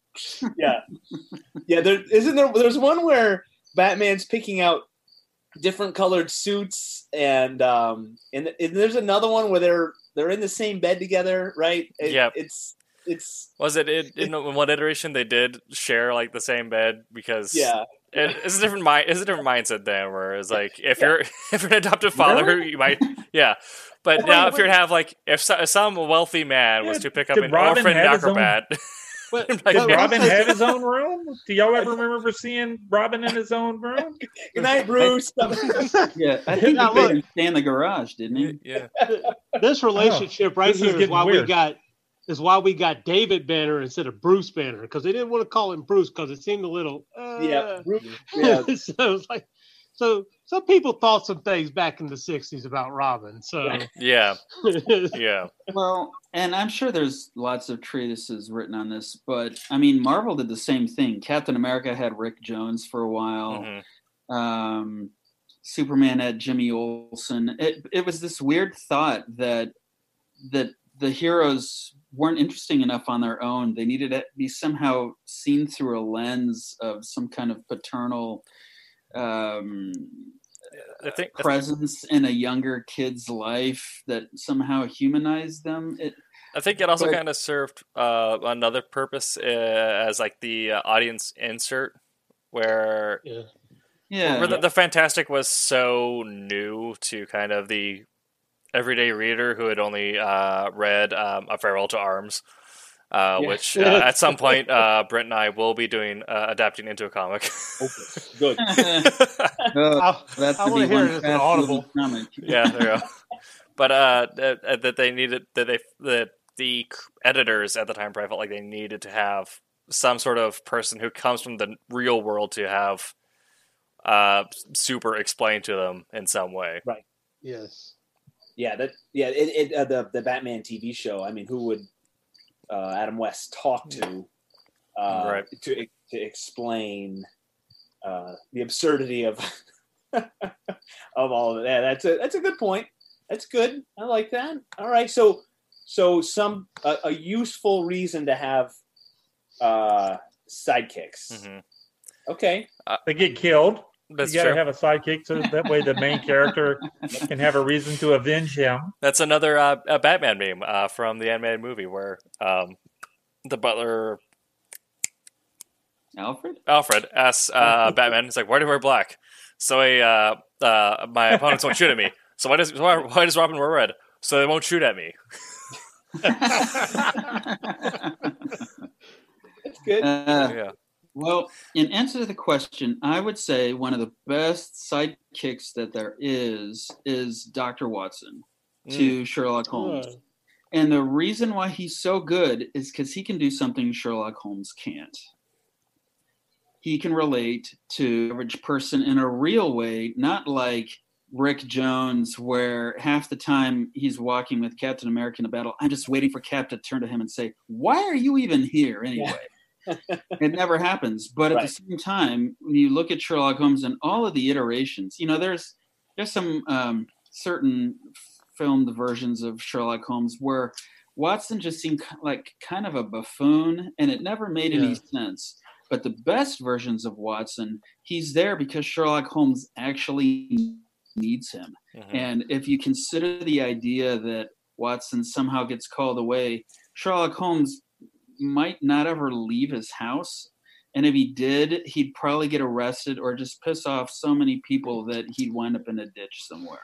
yeah, yeah. There isn't there. There's one where Batman's picking out different colored suits, and um, and, and there's another one where they're they're in the same bed together, right? It, Yep. It's it's Was it in, in one iteration they did share like the same bed because yeah. it, it's a different mind. It's a different mindset then, where it's like if you're if you're an adoptive father, you might yeah. But now if you're to have like if, so, if some wealthy man was to pick up an Robin orphan have his own- acrobat, But, Like, but Did Robin have his own room? Do y'all ever remember seeing Robin in his own room? Good night, Bruce. Yeah, I think Now, he made look. stay in the garage, didn't he? yeah, this relationship right Oh, this is here is getting why we got is why we got David Banner instead of Bruce Banner because they didn't want to call him Bruce because it seemed a little uh, yeah, yeah. so it's like so some people thought some things back in the '60s about Robin. So yeah, yeah. Well, and I'm sure there's lots of treatises written on this, but I mean, Marvel did the same thing. Captain America had Rick Jones for a while. mhm. um, Superman had Jimmy Olsen. It it was this weird thought that that the heroes weren't interesting enough on their own. They needed to be somehow seen through a lens of some kind of paternal um, I think presence in a younger kid's life that somehow humanized them. It, I think it also But- kind of served uh, another purpose uh, as like the uh, audience insert, where yeah. yeah, where the, the Fantastic was so new to kind of the everyday reader who had only uh, read um, A Farewell to Arms, uh, Yeah. which uh, at some point uh, Brent and I will be doing uh, adapting into a comic. Good. I, that's I the want to hear one it as an audible. comic. yeah, there you go. But uh, that, that they needed that they that the editors at the time probably felt like they needed to have some sort of person who comes from the real world to have uh super explained to them in some way. Right yes. Yeah, that yeah, it, it uh, the the Batman TV show. I mean, who would uh, Adam West talk to uh, Right. to to explain uh, the absurdity of of all of that? That's a that's a good point. That's good. I like that. All right, so so some a, a useful reason to have uh, sidekicks. Mhm. Okay, They get killed. That's you got to have a sidekick so that way the main character can have a reason to avenge him. That's another uh, a Batman meme uh, from the animated movie where um, the butler Alfred? Alfred asks uh, Batman, he's like, "Why do you wear black?" So he, uh, uh, my opponents won't shoot at me. So why does why, why does Robin wear red? So they won't shoot at me. that's good. Uh, Yeah. Well, in answer to the question, I would say one of the best sidekicks that there is is Dr. Watson Mm. to Sherlock Holmes. And the reason why he's so good is because he can do something Sherlock Holmes can't. He can relate to average person in a real way, not like Rick Jones, where half the time he's walking with Captain America in a battle, I'm just waiting for Cap to turn to him and say, Why are you even here anyway? it never happens. But at the same time, when you look at Sherlock Holmes and all of the iterations, you know, there's there's some um, certain filmed versions of Sherlock Holmes where Watson just seemed like kind of a buffoon, and it never made any sense. But the best versions of Watson, he's there because Sherlock Holmes actually needs him. Mhm. And if you consider the idea that Watson somehow gets called away, Sherlock Holmes might not ever leave his house. And if he did, he'd probably get arrested or just piss off so many people that he'd wind up in a ditch somewhere.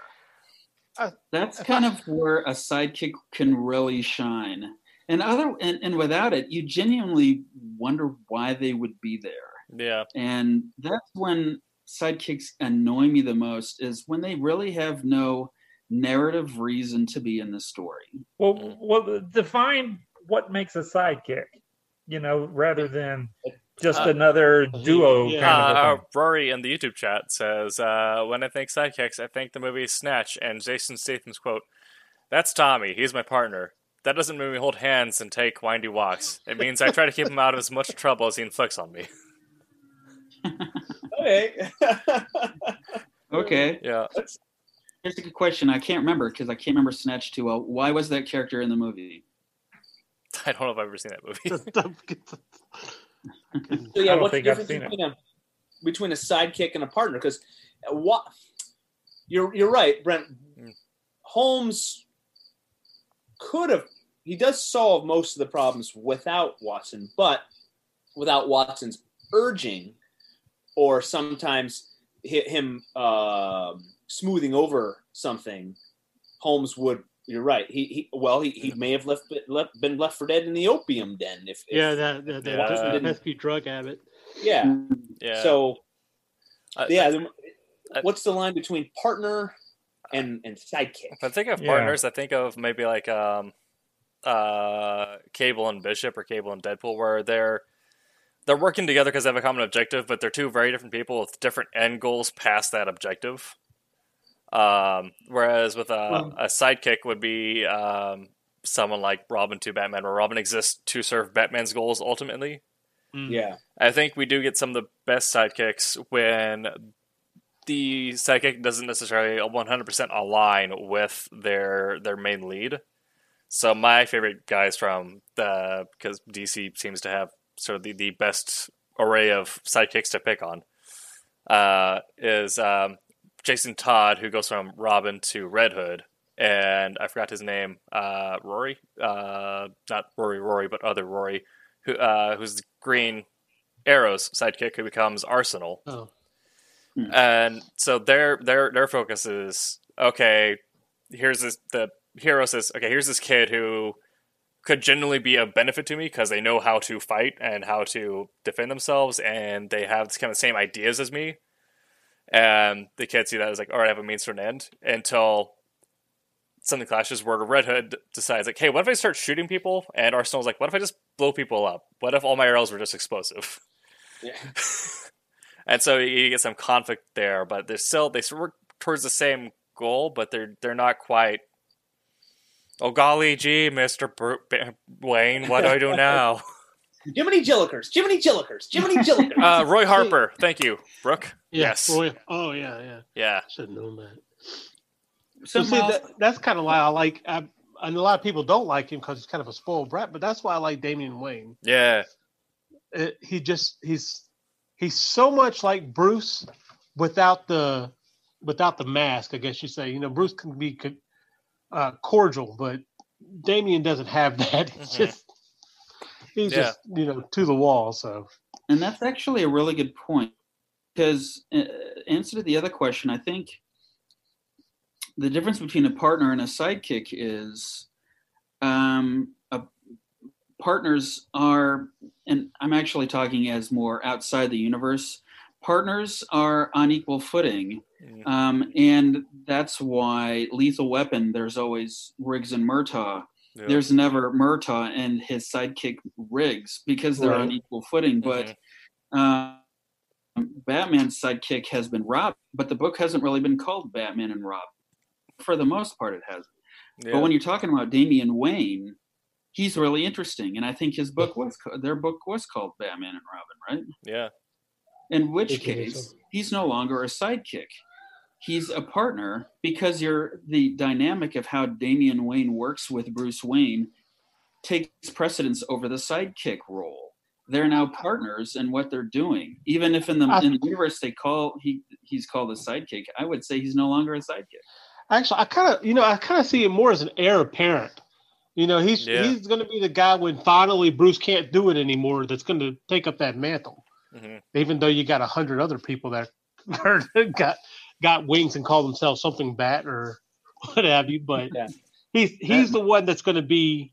Uh, That's kind of where a sidekick can really shine. And other and, and without it, you genuinely wonder why they would be there Yeah. and that's when sidekicks annoy me the most is when they really have no narrative reason to be in the story Well, well, define what makes a sidekick, you know, rather than just Uh, another duo yeah. kind of Uh, thing. Rory in the YouTube chat says, uh, "When I think sidekicks, I think the movie Snatch and Jason Statham's quote. That's Tommy. He's my partner. That doesn't mean we hold hands and take windy walks. It means I try to keep him out of as much trouble as he inflicts on me." Okay. okay Yeah. here's a good question i can't remember because i can't remember snatch too well why was that character in the movie I don't know if I've ever seen that movie. So I yeah, don't what's the think I've difference seen it. between a between a sidekick and a partner? Because what you're you're right, Brent. Mm. Holmes could have he does solve most of the problems without Watson, but without Watson's urging or sometimes hi- him um smoothing over something, Holmes would. You're right. He, he well, he, he may have left, left been left for dead in the opium den. If, if Yeah, that that, that, Yeah. that pesky drug habit. yeah. Yeah. So I- yeah, I- then I- what's the line between partner and and sidekick? If I think of Yeah. partners, I think of maybe like um, uh, Cable and Bishop or Cable and Deadpool, where they're they're working together because they have a common objective, but they're two very different people with different end goals past that objective. Um, whereas with a, Well- a sidekick would be um, someone like Robin to Batman, where Robin exists to serve Batman's goals ultimately. Mm. Yeah, I think we do get some of the best sidekicks when the sidekick doesn't necessarily 100% align with their their main lead. So my favorite guys from the because DC seems to have sort of the, the best array of sidekicks to pick on uh, is um, Jason Todd, who goes from Robin to Red Hood, and I forgot his name, uh, Rory, uh, not Rory Rory, but other Rory, who uh, who's the Green Arrow's sidekick, who becomes Arsenal. Oh, And so their their their focus is okay. Here's this the hero says okay. Here's this kid who could genuinely be a benefit to me because they know how to fight and how to defend themselves, and they have this kind of same ideas as me. And the kids see that as like, all right, I have a means to an end until something clashes where Red Hood decides like, hey, what if I start shooting people? And Arsenal's like, what if I just blow people up? What if all my arrows were just explosive? yeah. and so you get some conflict there, but they're still they work towards the same goal, but they're they're not quite. Oh golly gee, Mister Br- B- Wayne, what do I do now? Jiminy Jillikers, Jiminy Jillikers, Jiminy Jillikers. Uh, Roy Harper, thank you, Brooke. yeah. Yes, Roy- oh yeah, yeah. yeah, Should have known that. So So see, that, that's kind of why I like. I, and a lot of people don't like him because he's kind of a spoiled brat. But that's why I like Damian Wayne. yeah, Uh he just he's he's so much like Bruce without the without the mask. I guess you say. You know, Bruce can be uh, cordial, but Damian doesn't have that. He's Mhm. just he's Yeah. just you know to the wall. So And that's actually a really good point because uh, answer to the other question, I think the difference between a partner and a sidekick is um, a, partners are, and I'm actually talking as more outside the universe. Partners are on equal footing, um, and that's why Lethal Weapon. There's always Riggs and Murtaugh yeah. there's never Murtaugh and his sidekick Riggs because they're on equal footing. But um, Batman's sidekick has been Robin, but the book hasn't really been called Batman and Robin. For the most part, it hasn't. yeah. But when you're talking about Damian Wayne, he's really interesting, and I think his book was their book was called Batman and Robin, right? yeah, In which case, he's no longer a sidekick. He's a partner because you're the dynamic of how Damian Wayne works with Bruce Wayne takes precedence over the sidekick role. They're now partners in what they're doing. Even if in the I- in the universe they call he he's called a sidekick, I would say he's no longer a sidekick. actually, I kind of you know I kind of see him more as an heir apparent. You know, he's Yeah. he's going to be the guy when finally Bruce can't do it anymore. That's going to take up that mantle. Mhm. even though you got a hundred other people that got got wings and call themselves something bat or what have you. But Yeah. he's he's the one that's going to be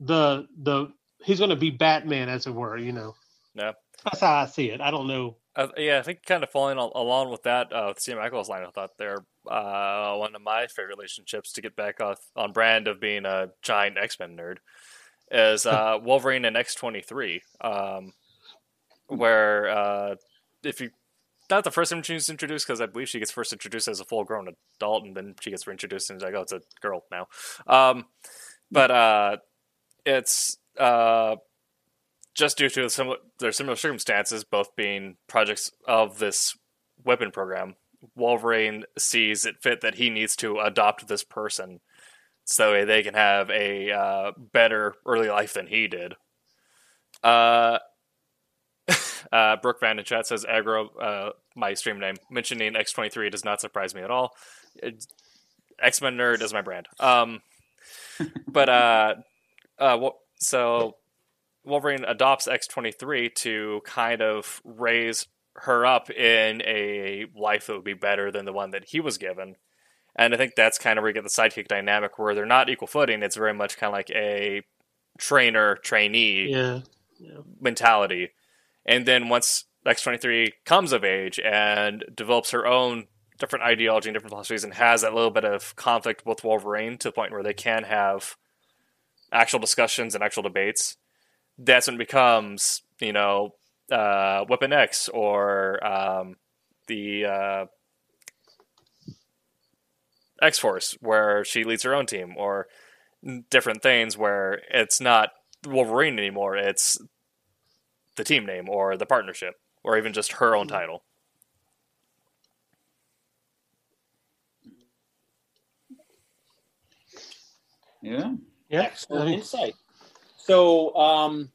the the he's going to be Batman, as it were. You know. Yeah. That's how I see it. I don't know. Uh, yeah, I think kind of following along with that, uh, with Steve Michaels line, I thought they're uh, one of my favorite relationships to get back off, on brand of being a giant X Men nerd is uh, Wolverine and X twenty three, um, where uh, if you not the first time she's introduced because I believe she gets first introduced as a full grown adult and then she gets reintroduced and like oh it's a girl now, um, but uh, it's uh, just due to some their similar circumstances, both being projects of this weapon program, Wolverine sees it fit that he needs to adopt this person so they can have a uh, better early life than he did. Uh, uh, Brooke Van in chat says aggro, uh, my stream name. Mentioning X23 does not surprise me at all. X Men nerd is my brand. Um, but uh, uh, so Wolverine adopts X twenty three to kind of raise her up in a life that would be better than the one that he was given. And I think that's kind of where you get the sidekick dynamic, where they're not equal footing. It's very much kind of like a trainer trainee Yeah. mentality. And then once X23 comes of age and develops her own different ideology and different philosophies and has that little bit of conflict with Wolverine to the point where they can have actual discussions and actual debates, that's when it becomes, you know, uh, Weapon X or um, the uh, X Force, where she leads her own team, or different things where it's not Wolverine anymore, it's the team name or the partnership or even just her own title. Yeah. Yeah. Excellent I insight. So, um,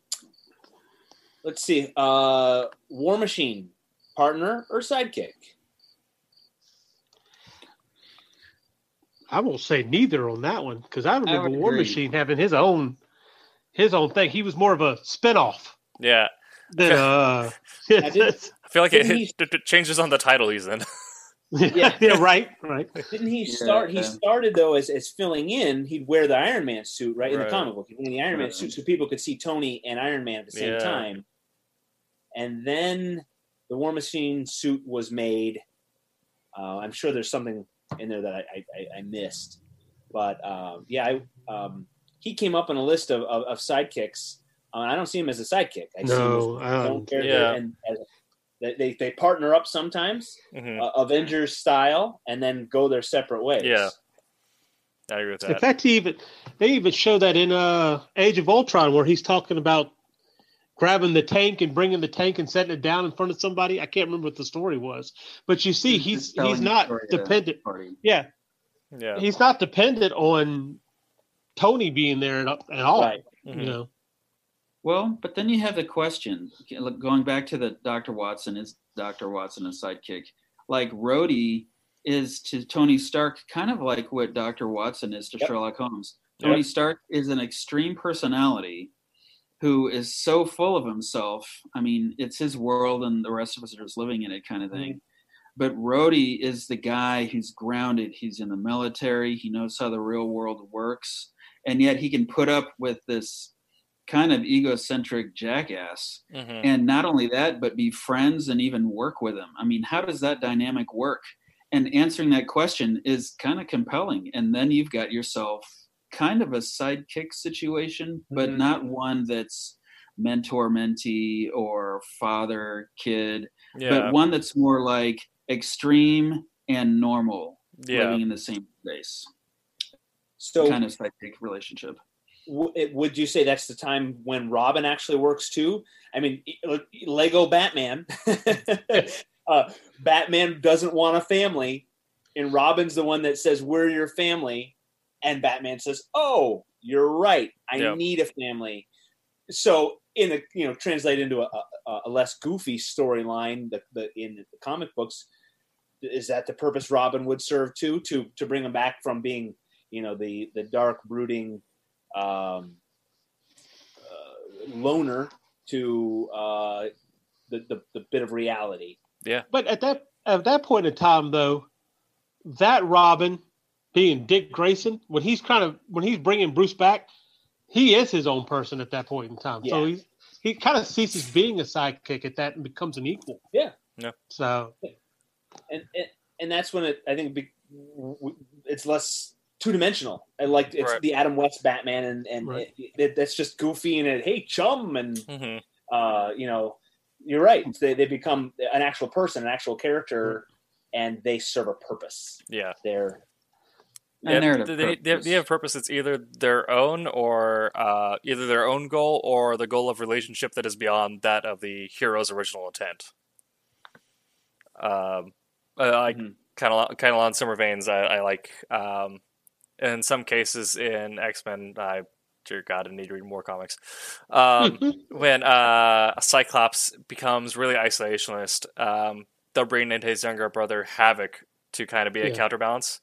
let's see. Uh, War Machine, partner or sidekick? I won't say neither on that one because I remember would War agree. Machine having his own his own thing. He was more of a spinoff Yeah, than I did- I feel like it, he- it, it changes on the title he's in. yeah, yeah, right, right. Didn't he Yeah, start? He started though as, as filling in. He'd wear the Iron Man suit, right, in the comic book. He'd wear the Iron Man Right. suit so people could see Tony and Iron Man at the same Yeah. time. And then the War Machine suit was made. Uh, I'm sure there's something in there that I, I, I- I missed, but um, yeah, I, um, he came up on a list of, of, of sidekicks. Uh, I don't see him as a sidekick. I see him No, as his own um, character, Yeah. and as, they, they they partner up sometimes, hmm uh, Avengers style, and then go their separate ways. Yeah. I agree with that. In fact, he even they even show that in uh Age of Ultron where he's talking about grabbing the tank and bringing the tank and setting it down in front of somebody. I can't remember what the story was, but you see, He's he's he's not story of the dependent. Yeah, yeah. he's not dependent on Tony being there at, at all. Right. Mhm. You know, Well, but then you have the question going back to the Dr. Watson is Dr. Watson a sidekick? Like Rhodey is to Tony Stark kind of like what Dr. Watson is to Yep. Sherlock Holmes. Yep. Tony Stark is an extreme personality who is so full of himself. I mean, it's his world and the rest of us are just living in it kind of thing. Mm-hmm. But Rhodey is the guy who's grounded. He's in the military. He knows how the real world works. And yet he can put up with this kind of egocentric jackass. Mhm. And not only that, but be friends and even work with him. I mean, how does that dynamic work? And answering that question is kind of compelling. And then you've got yourself kind of a sidekick situation, but Mhm. not one that's mentor mentee or father kid, Yeah. but one that's more like extreme and normal yeah. living in the same space So, kind of sidekick relationship. Would you say that's the time when Robin actually works too? I mean, Lego Batman. uh, Batman doesn't want a family, and Robin's the one that says, "We're your family," and Batman says, "Oh, you're right. I Yep. need a family." So, in a you know, translate into a, a, a less goofy storyline, the, the in the comic books, is that the purpose Robin would serve too to to bring him back from being you know the the dark brooding um, uh, loner to uh, the, the the bit of reality. Yeah. But at that at that point in time, though, that Robin being Dick Grayson, when he's kind of when he's bringing Bruce back, he is his own person at that point in time. So Yeah. he he kind of ceases being a sidekick at that and becomes an equal. Yeah. Yeah. So and and, and that's when it I think be, w- w- it's less two dimensional. And like it's Right. the Adam West Batman, and and Right. it, it, that's just goofy and it, hey chum, and Mhm. uh, you know, you're right. They they become an actual person, an actual character, and they serve a purpose. Yeah. They're A Yeah, narrative they, they, have, purpose. they have purpose. It's either their own or uh, either their own goal or the goal of relationship that is beyond that of the hero's original intent. Um, I like Mhm. kind of kind of along similar veins. I, I like um, in some cases in X Men. I dear God, I need to read more comics. Um, when uh, a Cyclops becomes really isolationist, um, they'll bring in his younger brother Havoc to kind of be a Yeah. counterbalance.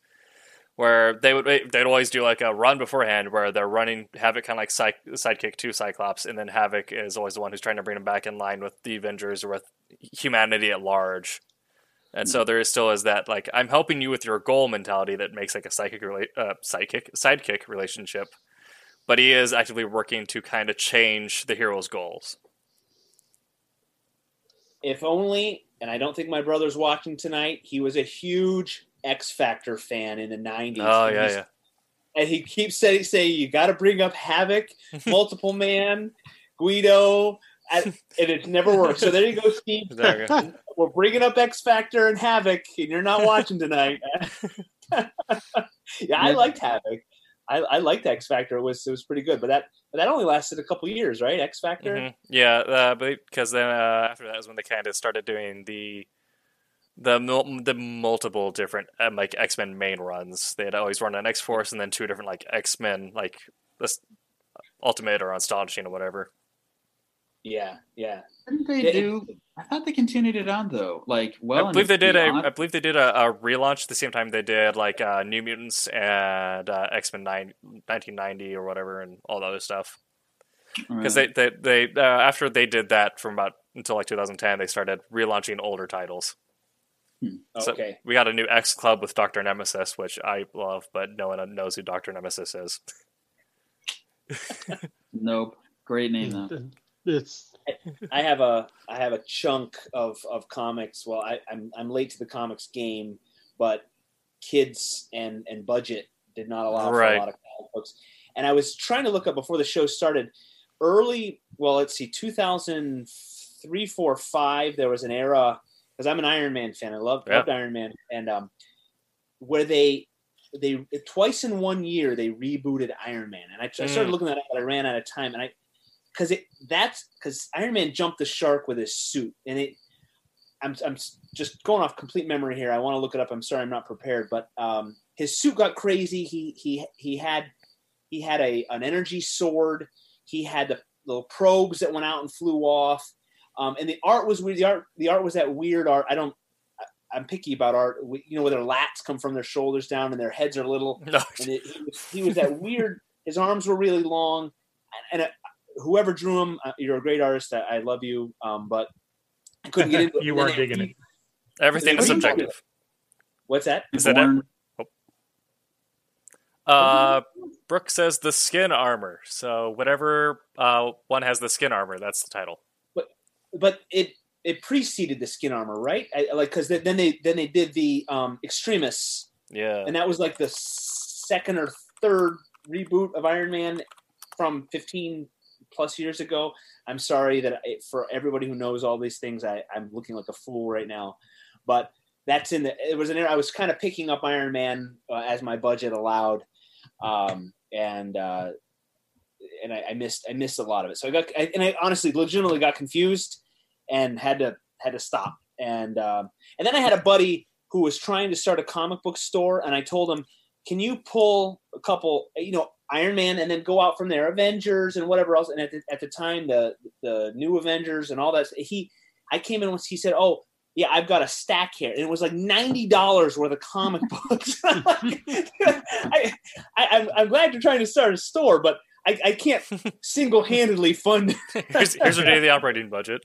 where they would they'd always do like a run beforehand where they're running Havoc kind of like side, sidekick to Cyclops, and then Havoc is always the one who's trying to bring him back in line with the Avengers or with humanity at large. And so there is still is that like I'm helping you with your goal mentality that makes like a psychic rela- uh, psychic sidekick relationship, but he is actively working to kind of change the hero's goals. If only, and I don't think my brother's watching tonight. He was a huge X Factor fan in the '90s. Oh and yeah, he's- yeah. And he keeps saying, "Saying you got to bring up Havoc, Multiple Man, Guido." And and it never works. So there you go, Steve. There you go. We're bringing up X Factor and Havoc, and you're not watching tonight. yeah, I liked Havoc. I, I liked X Factor. It was it was pretty good, but that but that only lasted a couple years, right? X Factor. Mhm. Yeah, uh, because then uh, after was when they kind of started doing the the the multiple different um, like X Men main runs. They had always run an X Force and then two different like X Men like this Ultimate or Astonishing or whatever. Yeah, yeah. Didn't they Yeah, do? I thought they continued it on though. Like, well, I believe they did a beyond- I believe they did a, a relaunch the same time they did like uh, New Mutants and uh, X Men 1990 or whatever and all the other stuff. Because Right. they they, they uh, after they did that from about until like 2010 they started relaunching older titles. So- Okay. We got a new X Club with Doctor Nemesis, which I love, but no one knows who Doctor Nemesis is. Nope. Great name though. It's I have a I have a chunk of of comics. Well, I, I'm I'm late to the comics game, but kids and and budget did not allow for a lot of comic books. And I was trying to look up before the show started. Early, well, let's see, 2003, four, five. There was an era because I'm an Iron Man fan. I love Yeah. loved Iron Man, and um, where they they twice in one year they rebooted Iron Man, and I, I started Mm. looking at it, but I ran out of time, and I because it that's because Iron Man jumped the shark with his suit, and it. I'm I'm just going off complete memory here. I want to look it up. I'm sorry, I'm not prepared, but um, his suit got crazy. He he he had he had a an energy sword. He had the little probes that went out and flew off. Um, and the art was weird. The art the art was that weird art. I don't. I- I'm picky about art. You know, where their lats come from their shoulders down and their heads are little No, and it, he, was, he was that weird. His arms were really long, and, and whoever drew him, uh, you're a great artist. I, I love you, um, but I couldn't get into it. You weren't digging it. everything is What do you- subjective. What's that? Is that Born- Uh, Brooke says the skin armor. So whatever uh, one has the skin armor, that's the title. But but it it preceded the skin armor, right? I, like because then they then they did the um, Extremis, Yeah. and that was like the second or third reboot of Iron Man from 15 plus years ago. I'm sorry that I, for everybody who knows all these things, I, I'm looking like a fool right now, but that's in the. It was an I was kind of picking up Iron Man uh, as my budget allowed, um, and uh, and I, I missed I missed a lot of it. So I got I, and I honestly legitimately got confused and had to had to stop. And um, and then I had a buddy who was trying to start a comic book store, and I told him, "Can you pull a couple, you know, Iron Man, and then go out from there, Avengers and whatever else?" And at the, at the time, the the new Avengers and all that, he I came in once. He said, "Oh." Yeah, I've got a stack here, and it was like ninety dollars worth of comic books. I, I, I'm, I'm glad you're trying to start a store, but I, I can't single-handedly fund here's, here's your daily operating budget.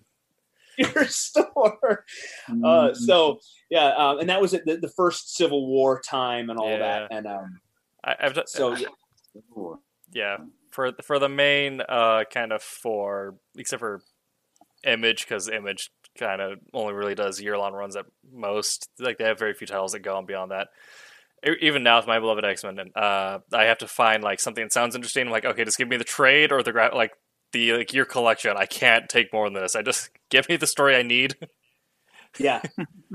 your store. Uh, Mm, so yeah, um, and that was the, the first Civil War time and all Yeah. that. And um, I, I've, so yeah, yeah for for the main uh kind of for except for image because image kind of only really does year long runs at most. Like they have very few titles that go on beyond that. Even now with my beloved x-men and uh i have to find like something that sounds interesting I'm like okay just give me the trade or the gra- like the like year collection. I can't take more than this. I just give me the story i need. Yeah,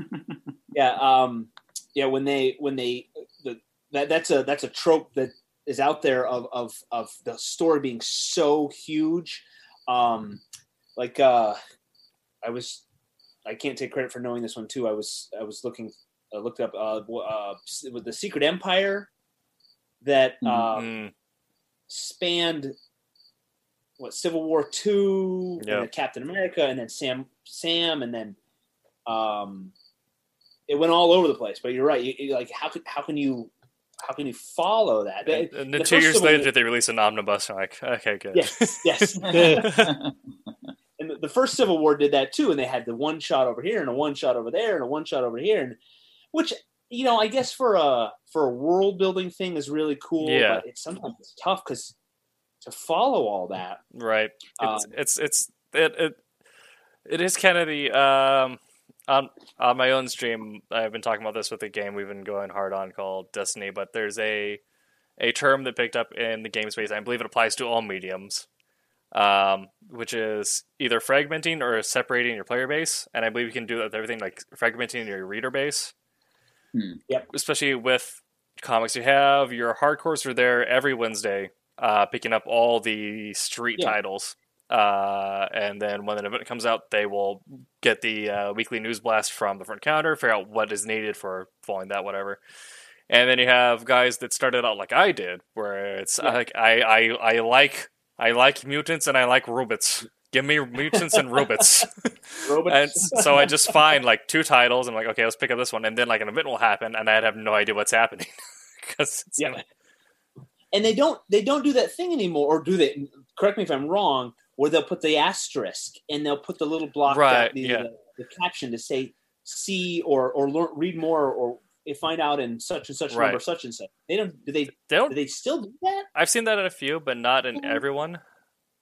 yeah, um, yeah. When they when they the that that's a that's a trope that is out there of of of the story being so huge. Um, like uh, I was, I can't take credit for knowing this one too. I was I was looking, I looked up uh, uh with the Secret Empire that uh, Mm, spanned what Civil War two, Yeah. and then Captain America, and then Sam Sam, and then um, it went all over the place. But you're right. You, you- like how could how can you how can you follow that? And, and then The two years later, War- they release an omnibus. I'm like, okay, good. Yes, yes. and the- the first Civil War did that too, and they had the one shot over here and a one shot over there and a one shot over here, and which you know, I guess for a for a world building thing is really cool. Yeah. but it's sometimes it's tough because to follow all that. Right. It's Um, it's it's it it, it is kind of the um on on my own stream. I've been talking about this with a game we've been going hard on called Destiny, but there's a a term that picked up in the game space. I believe it applies to all mediums, um, which is either fragmenting or separating your player base. And I believe you can do that with everything like fragmenting your reader base. Hmm. Yep. Especially with comics, you have your hardcores are there every Wednesday, uh, picking up all the street Yeah. titles. Uh, and then when an event comes out, they will get the uh, weekly news blast from the front counter, figure out what is needed for following that, whatever. And then you have guys that started out like I did, where it's Yeah. like I, I I like I like mutants and I like robots. Give me mutants and robots. and so I just find like two titles. and I'm like, okay, let's pick up this one, and then like an event will happen, and I'd have no idea what's happening because Yeah. and they don't they don't do that thing anymore, or do they? Correct me if I'm wrong. Where they'll put the asterisk and they'll put the little block, Right, the, yeah. the, the caption to say see or or learn, read more or find out in such and such Right. number, such and such. They don't. Do they? they Do don't. they still do that? I've seen that in a few, but not in everyone.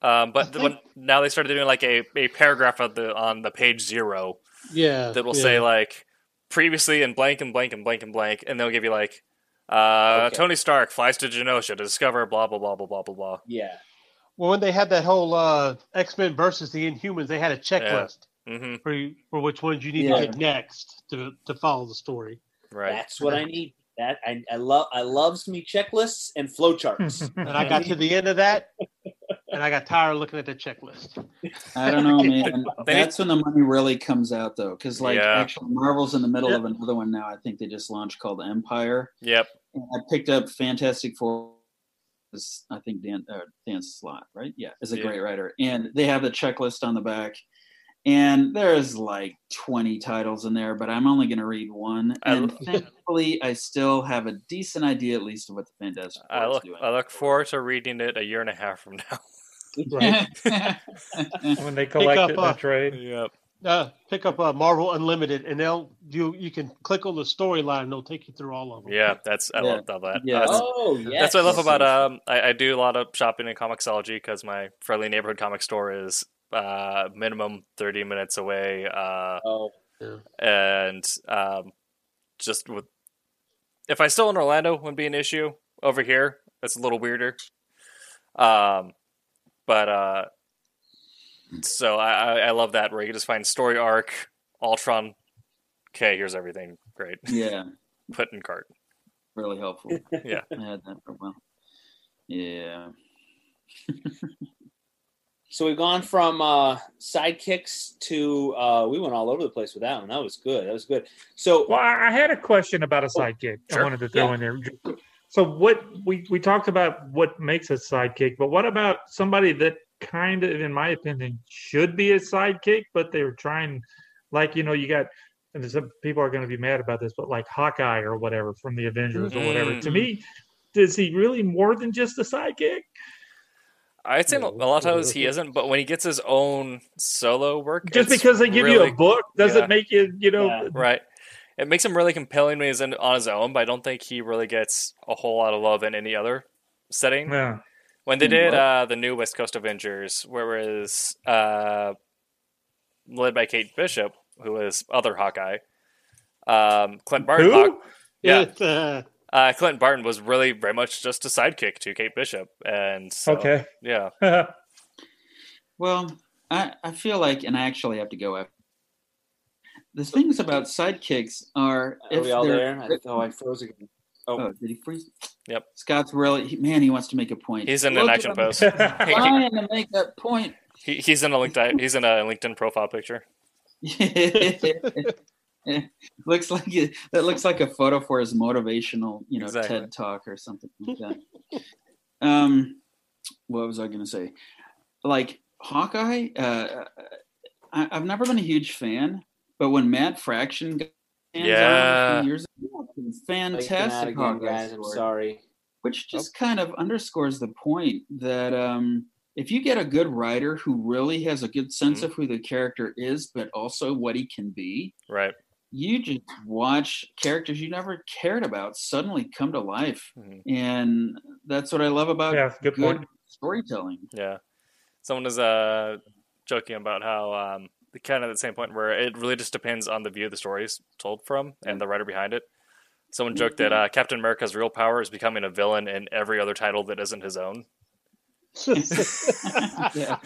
Um, but the when, now they started doing like a, a paragraph of the on the page zero Yeah. that will yeah. say like previously in blank and blank and blank and blank, and they'll give you like uh, Okay. Tony Stark flies to Genosha to discover blah blah blah blah blah blah blah. Yeah. Well, when they had that whole uh, X Men versus the Inhumans, they had a checklist hmm for you, for which ones you need Yeah. to get next to to follow the story. Right. That's what I need. That I, I love. I loves me checklists and flowcharts. And I got to the end of that, and I got tired of looking at the checklist. I don't know, man. That's when the money really comes out, though, because like Yeah. actually, Marvel's in the middle Yep. of another one now. I think they just launched called Empyre. Yep. And I picked up Fantastic Four. Is, I think Dan uh, Dan Slott, right? Yeah, is a Yeah. great writer, and they have the checklist on the back. And there's like 20 titles in there, but I'm only going to read one. I And lo- thankfully, I still have a decent idea, at least, of what the Fantastic Four I is look doing. I look forward to reading it a year and a half from now. Right. when they collect up, it in uh, a trade. yep. Uh, pick up uh, Marvel Unlimited, and they'll you you can click on the storyline, and they'll take you through all of them. Yeah, that's I Yeah. love that. Yeah. That's- oh yes. That's what I love about um. I, I do a lot of shopping in Comixology because my friendly neighborhood comic store is uh minimum thirty minutes away. Uh, Oh, and um, just with if I still in Orlando would be an issue. Over here, it's a little weirder. Um, but uh, so I I I love that where you just find story arc, Ultron. Okay, here's everything. Great. yeah, Put in cart. really helpful. Yeah. I had that for a while. Yeah. So we've gone from uh, sidekicks to uh, we went all over the place with that one. That was good. That was good. So Well, I I had a question about a sidekick. sure. I wanted to throw Yeah. in there. So, what we we talked about what makes a sidekick, but what about somebody that kind of, in my opinion, should be a sidekick, but they were trying, like you know, you got, and some people are going to be mad about this, but like Hawkeye or whatever from the Avengers or whatever. To Mm. me, is he really more than just a sidekick? I'd say a lot of times he isn't, but when he gets his own solo work, Just it's because they give you a book doesn't yeah. make you, you know. Yeah. right, it makes him really compelling when he's in, on his own. But I don't think he really gets a whole lot of love in any other setting. Yeah. When they did uh, the new West Coast Avengers, where it was uh, led by Kate Bishop, who was other Hawkeye, um, Clint Barton. Who? Hawk- yeah, It, uh, uh, Clint Barton was really very much just a sidekick to Kate Bishop, and so, Okay. yeah, Well, I, I feel like, and I actually have to go after. The things about sidekicks are are we all there? I, oh, I froze again. Oh, did he freeze? Yep. Scott's really he, man. He wants to make a point. he's in an Look action at post. He- he- Trying to make that point. he, he's in a LinkedIn. He's in a LinkedIn profile picture. looks like it, that looks like a photo for his motivational, you know, Exactly. TED talk or something like that. um, what was I going to say? Like Hawkeye, uh, I, I've never been a huge fan, but when Matt Fraction got on a Yeah. years ago. It's a Like, Fantastic again, guys. I'm sorry. which just kind of underscores the point that um, if you get a good writer who really has a good sense Mhm. of who the character is, but also what he can be, Right. you just watch characters you never cared about suddenly come to life, Mhm. and that's what I love about Yeah, good good storytelling. Yeah. Someone was uh joking about how um the kind of the same point where it really just depends on the view the story is told from and the writer behind it. Someone joked that uh, Captain America's real power is becoming a villain in every other title that isn't his own. yeah.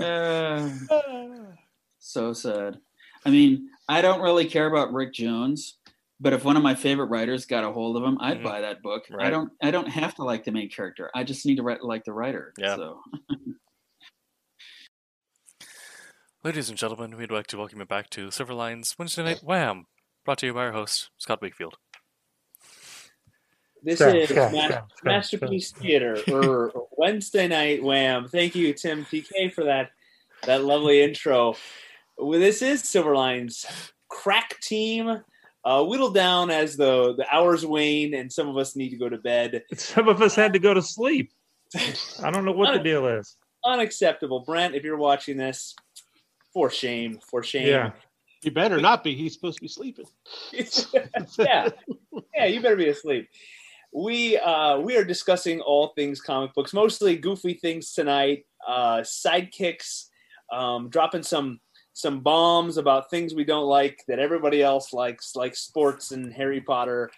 Uh, so sad. I mean, I don't really care about Rick Jones, but if one of my favorite writers got a hold of him, I'd Mhm. buy that book. I don't. I don't have to like the main character. I just need to write, like the writer. Yeah. So Ladies and gentlemen, we'd like to welcome you back to Silverline's Wednesday Night Wham, brought to you by our host, Scott Wakefield. This Scott, is Scott, Ma- Scott, Scott, Masterpiece Theater or Wednesday Night Wham. Thank you, Tim TK, for that that lovely intro. Well, this is Silverline's crack team. Uh, whittled down as the the hours wane and some of us need to go to bed. Some of us had to go to sleep. I don't know what the deal is. Unacceptable, Brent. If you're watching this, for shame, for shame. Yeah. He better not be. He's supposed to be sleeping. yeah, yeah, you better be asleep. We uh, we are discussing all things comic books, mostly goofy things tonight. Uh, sidekicks, um, dropping some some bombs about things we don't like that everybody else likes, like sports and Harry Potter,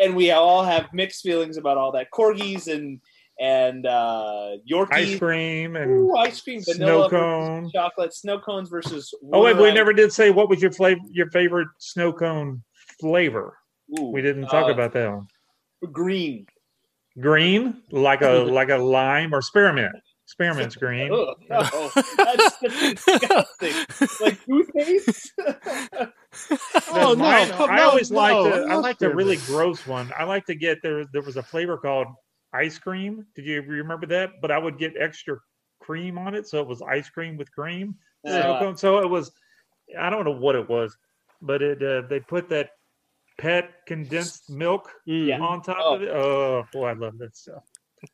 and we all have mixed feelings about all that. Corgis and and uh, Yorkies, Ice cream and Ooh, ice cream, vanilla versus cone. chocolate, snow cones versus. Oh wait, we water never did say what was your flavor, your favorite snow cone flavor. Ooh, We didn't talk uh, about that one. green. Green, like a like a lime or spearmint. Spearmint's green. Ugh, no, that's disgusting. like toothpaste. Oh, no, mine- come- I no, always like no, the I no like the really gross one. I like to get there. There was a flavor called ice cream. Did you remember that? But I would get extra cream on it, so it was ice cream with cream. snow Uh, cone. So it was. I don't know what it was, but it uh, they put that pet condensed milk Mm. on top Oh. of it. Oh boy, I love that stuff.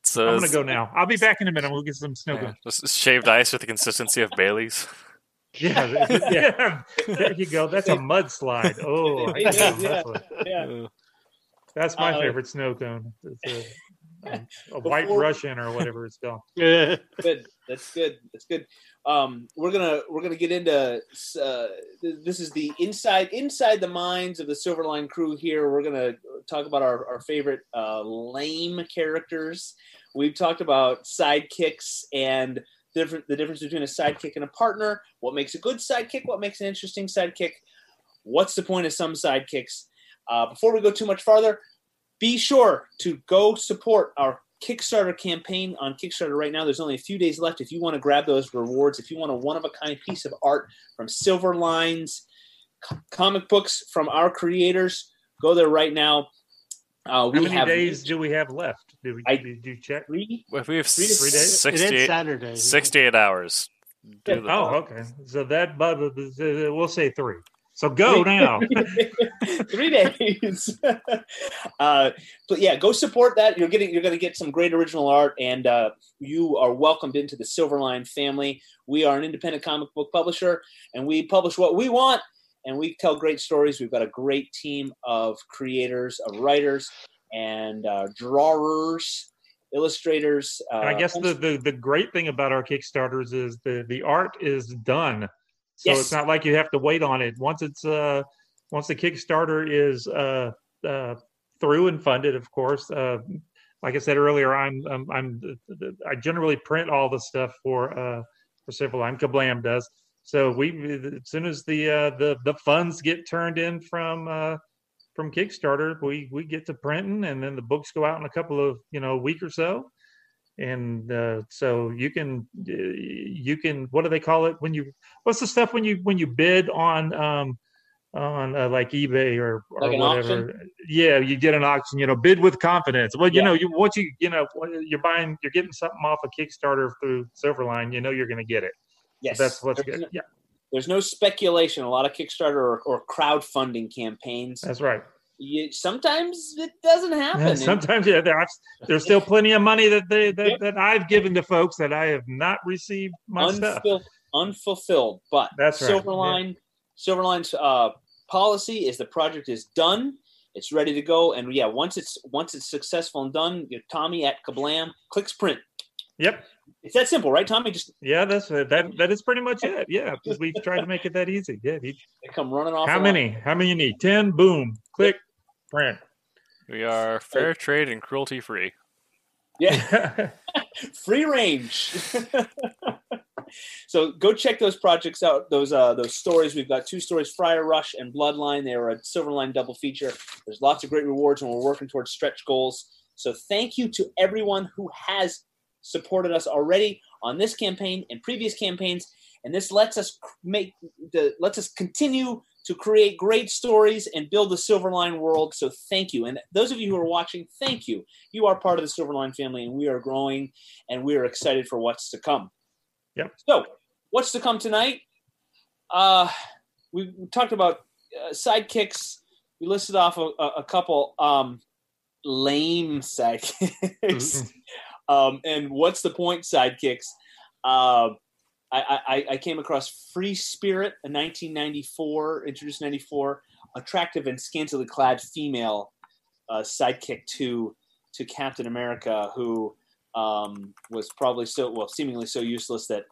So I'm gonna go now. I'll be back in a minute. We'll get some snow Yeah, cone. just shaved ice with the consistency of Bailey's. Yeah, yeah. There you go. That's a mudslide. Oh, I It like is, a yeah. mudslide. yeah. That's my Uh, favorite snow cone. It's a, a, a white Before- Russian or whatever it's called. Yeah. Good. That's good. That's good. Um, we're gonna we're gonna get into uh, this is the inside inside the minds of the Silverline crew here. We're gonna talk about our, our favorite uh, lame characters. We've talked about sidekicks and different the difference between a sidekick and a partner. What makes a good sidekick? What makes an interesting sidekick? What's the point of some sidekicks? Uh, before we go too much farther, be sure to go support our Kickstarter campaign on Kickstarter right now. There's only a few days left. If you want to grab those rewards, if you want a one of a kind piece of art from Silver Lines, c- comic books from our creators, go there right now. Uh, we How many have days do we have left? Do we I- did you check? three. If we have Three to- Three days? It is 68, Saturday. 68 hours. Do the- Oh, okay. So that but we'll say three. So go now. three days. uh, but yeah, go support that. You're getting you're going to get some great original art, and uh, you are welcomed into the Silverline family. We are an independent comic book publisher, and we publish what we want, and we tell great stories. We've got a great team of creators, of writers, and uh, drawers, illustrators. Uh, And I guess the, the the great thing about our Kickstarters is the the art is done. So Yes. it's not like you have to wait on it. Once it's uh once the Kickstarter is uh uh through and funded, of course. Uh like I said earlier, I'm I'm, I'm I generally print all the stuff for uh for Silverline. Kablam does. So we as soon as the uh the the funds get turned in from uh from Kickstarter, we we get to printing, and then the books go out in a couple of you know a week or so, and uh, so you can uh, you can what do they call it when you what's the stuff when you when you bid on um on uh, like eBay or or Like whatever yeah you get an auction you know bid with confidence well you Yeah. know you once you you know you're buying you're getting something off a Kickstarter through Silverline you know you're going to get it yes, that's what's there's good no- yeah there's no speculation. A lot of Kickstarter or, or crowdfunding campaigns. That's right. You, sometimes it doesn't happen. Yeah, sometimes yeah, there are, there's still plenty of money that they that, Yep. that I've given to folks that I have not received my stuff. unful- unfulfilled. But That's right, yeah. Silverline, Silverline's uh, policy is the project is done. It's ready to go, and yeah, once it's once it's successful and done, you Tommy at Kablam clicks print. Yep. It's that simple, right, Tommy? Just Yeah, that's that. That is pretty much it. Yeah, because we've tried to make it that easy. Yeah. he- they come running off. how line. many? How many you need? Ten. Boom. Click. Print. We are fair trade and cruelty free. Yeah, free range. so go check those projects out. Those uh those stories. We've got two stories: Friar Rush and Bloodline. They are a Silverline double feature. There's lots of great rewards, and we're working towards stretch goals. So thank you to everyone who has supported us already on this campaign and previous campaigns. And this lets us make the lets us continue to create great stories and build the Silverline world. So thank you. And those of you who are watching, thank you. You are part of the Silverline family, and we are growing, and we are excited for what's to come. Yep. So, what's to come tonight? Uh, we, talked about uh, sidekicks. We listed off a, a, a couple um, lame sidekicks. um, and what's the point sidekicks? Uh, I, I, I came across Free Spirit, a 1994, introduced in 94, attractive and scantily clad female uh, sidekick to to Captain America, who um, was probably so well, seemingly so useless that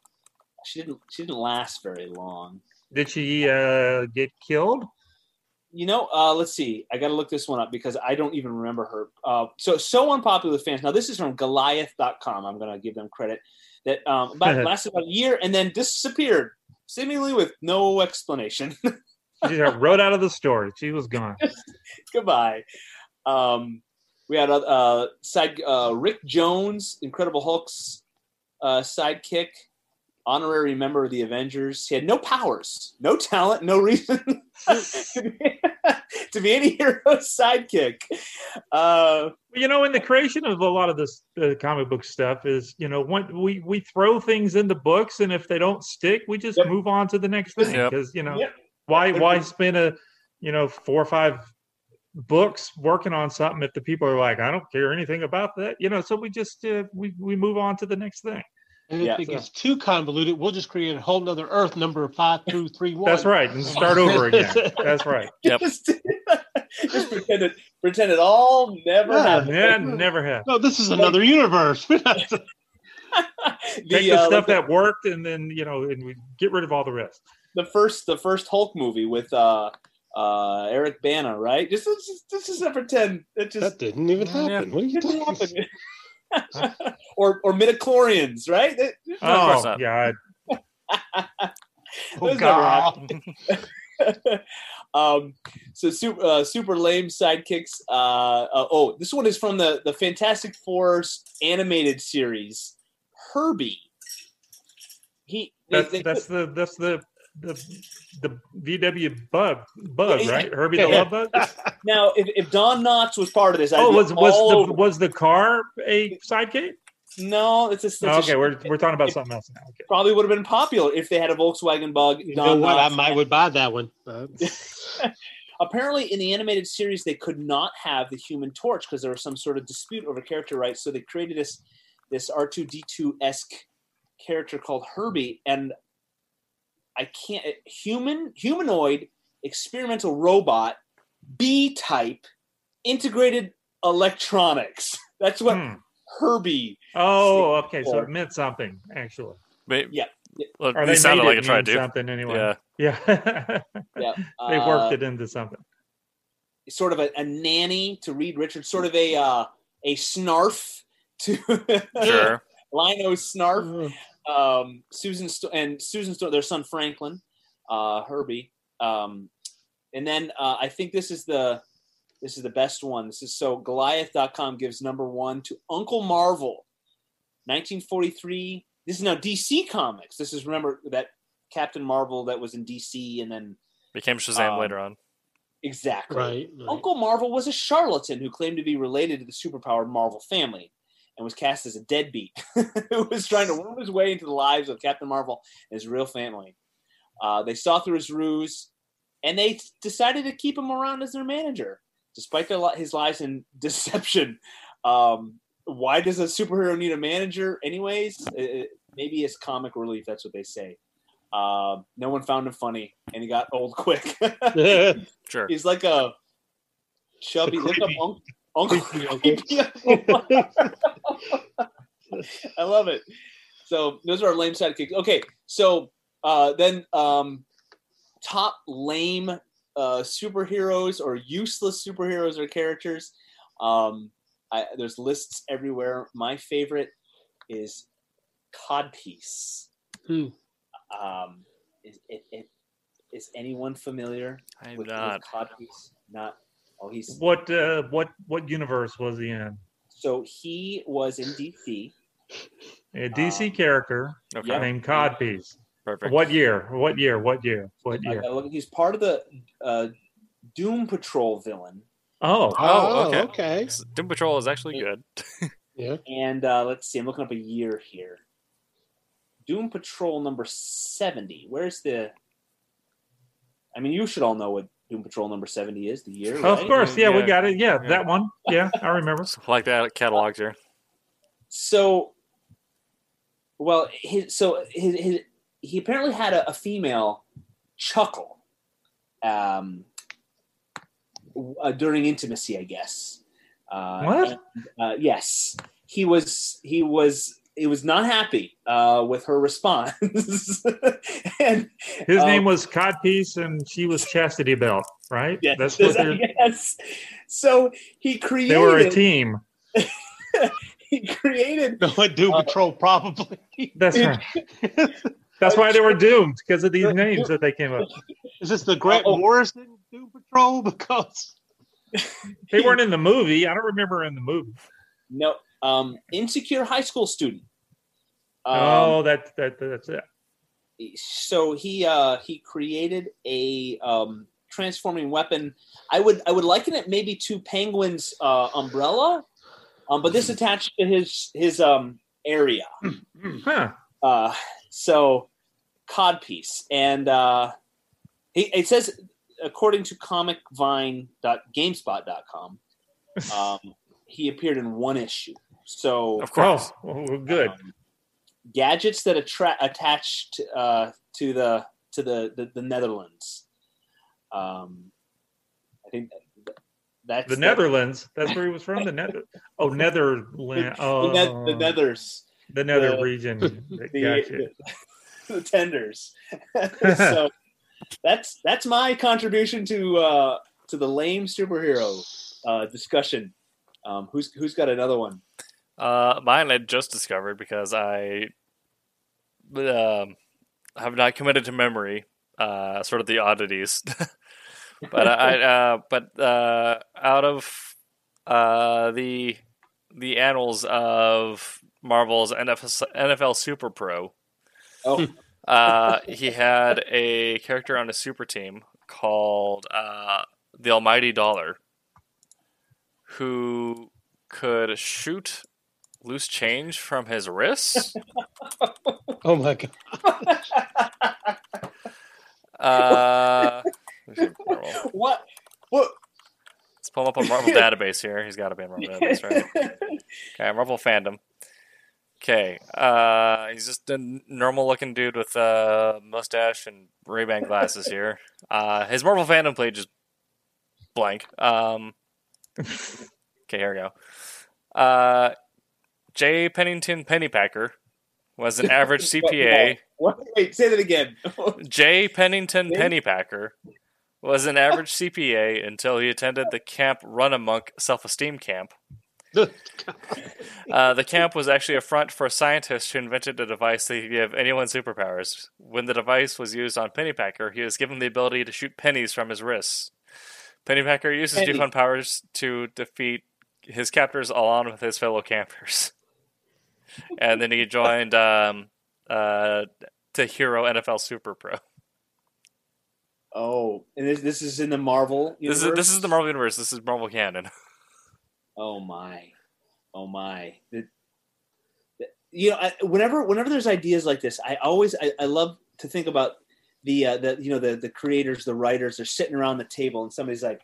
she didn't she didn't last very long. Did she uh, get killed? You know, uh, let's see. I got to look this one up because I don't even remember her. Uh, so, so unpopular with fans. Now, this is from Goliath.com. I'm going to give them credit. That um, about, lasted about a year and then disappeared, seemingly with no explanation. She got wrote out of the story. She was gone. Goodbye. Um, we had uh, side uh, Rick Jones, Incredible Hulk's uh, sidekick, honorary member of the Avengers. He had no powers, no talent, no reason to, be, to be any hero's sidekick. Uh, you know, in the creation of a lot of this uh, comic book stuff is, you know, when we we throw things in the books, and if they don't stick, we just Yep. move on to the next thing. Yep. Because you know, Yep. why why spend a you know four or five books working on something if the people are like, I don't care anything about that, you know? So we just uh, we we move on to the next thing. And if Yeah. it gets too convoluted, we'll just create a whole nother Earth number five two three one. That's right, and start over again. That's right. Yep. just, just pretend it, pretend it all never Yeah. happened. Yeah, never have. No, this is another universe. the, Take the uh, stuff that worked, and then you know, and we get rid of all the rest. the first the first Hulk movie with uh uh Eric Bana, right? Just let's just, just pretend it just that didn't even Yeah. happen. What are you didn't talking happen. or or midichlorians, right? That- of course Oh. God! Oh, God. um, so super uh, super lame sidekicks. Uh, uh, oh, this one is from the the Fantastic Four's animated series, Herbie. He they- they- that's the that's the the the VW bug bug Yeah, right? Herbie yeah, the yeah. love bug. now if, if Don Knotts was part of this, I'd Oh, was was the it. was the car a sidekick? no? It's a, it's Oh, okay, sh- we're we're talking about it- something else now. Okay. probably would have been popular if they had a Volkswagen Bug. You Don know what? I might would buy that one. Uh, Apparently, in the animated series, they could not have the Human Torch because there was some sort of dispute over character rights. So they created this this R two D two esque character called Herbie, and I can't human humanoid experimental robot B type integrated electronics. That's what Hmm. Herbie. Oh, okay. So it meant something actually. But, Yeah. Well, Or they sounded made like it it tried mean to. something anyway. Yeah. Yeah. Yeah, they uh, worked it into something. sort of a, a nanny to Reed Richards, sort of a uh, a snarf to Sure. Lion-O Snarf. Um, Susan Sto- and Susan Sto- their son Franklin, uh, Herbie, um, and then uh, I think this is the this is the best one. This is so Goliath.com gives number one to Uncle Marvel, 1943. This is now DC Comics. This is remember that Captain Marvel that was in DC, and then Became Shazam Um, later on. exactly right. right. Uncle Marvel was a charlatan who claimed to be related to the superpowered Marvel family and was cast as a deadbeat who was trying to worm his way into the lives of Captain Marvel and his real family. Uh, they saw through his ruse, and they decided to keep him around as their manager, despite their, li- his lies and deception. Um, why does a superhero need a manager, anyways? It- maybe it's comic relief. That's what they say. Um, no one found him funny, and he got old quick. Sure. He's like a chubby. Look up Uncle creepy uncle. Creepy I love it. So those are our lame sidekicks. Okay, so uh, then um, top lame uh, superheroes or useless superheroes or characters. Um, I, there's lists everywhere. My favorite is Codpiece. Hmm. Um, is, it, it, is anyone familiar I'm with, not. with Codpiece? Not. Oh, he's What uh, what what universe was he in? so he was in DC. A DC Um, character Okay. named Codpiece. Perfect. What year? What year? What year? What year? look, he's part of the uh, Doom Patrol villain. Oh, Oh, okay. okay. Doom Patrol is actually good. Yeah. And uh, let's see, I'm looking up a year here. Doom Patrol number 70. Where's the. I mean, you should all know what Doom Patrol number 70 is, the year. of course. Yeah, we got it. Yeah, Yeah. that one. Yeah, I remember. like that catalog here. So, well, his, so his, his, he apparently had a, a female chuckle um, uh, during intimacy, I guess. Uh, What? and, uh, yes, he was. He was. He was not happy uh, with her response, and His um, name was Codpiece, and she was Chastity Belt, right? yes, That's what they're, yes. So he created. they were a team. He created. No, Doom Uh, Patrol probably. That's right. That's why they were doomed because of these names that they came up. Is this the Grant Oh. Morrison Doom Patrol? Because They weren't in the movie. I don't remember in the movie. No, um, insecure high school student. Um, oh, that that that's it. so he uh, he created a um, transforming weapon. I would I would liken it maybe to Penguin's uh, umbrella, um, but this attached to his his um, area. Huh. Uh, so codpiece, and uh, he, it says according to comicvine.gamespot.com, um, he appeared in one issue. So Of course. Oh, good. um, gadgets that attra- attached uh, to the to the the, the Netherlands. Um, I think that- that's The Netherlands. That's where he was from. The Nether. Oh, Netherland. The, Oh, the, Net- the Nethers, the Nether the- region. the, Gotcha. the, tenders. so that's that's my contribution to uh, to the lame superhero uh, discussion. Um, who's who's got another one? Uh, mine I just discovered because I um, have not committed to memory. Uh, sort of the oddities, but I, uh, but uh, out of uh, the the annals of Marvel's NFL, NFL Super Pro, Oh, uh, he had a character on a super team called uh, the Almighty Dollar, who could shoot loose change from his wrists. oh my god, Uh, let me see, Marvel. what what? Let's pull up a Marvel database here. He's got to be in Marvel database, right? Okay, Marvel fandom. Okay, uh, he's just a normal-looking dude with a mustache and Ray-Ban glasses here. Uh, his Marvel fandom page is blank. Um, okay, here we go. Uh, J. Pennington Pennypacker was an average CPA. What? Wait, say that again. J. Pennington Pennypacker was an average CPA until he attended the camp Run Amok Self Esteem Camp. Uh, the camp was actually a front for a scientist who invented a device that could give anyone superpowers. When the device was used on Pennypacker, he was given the ability to shoot pennies from his wrists. Pennypacker uses Penny. newfound powers to defeat his captors along with his fellow campers. And then he joined um, uh, to Hero NFL Super Pro. Oh, and this this is in the Marvel This is this is the Marvel universe. This is Marvel canon. Oh my, oh my. The, the- you know, I, whenever whenever there's ideas like this, I always I, I love to think about the uh, the you know the the creators, the writers, are sitting around the table, and somebody's like,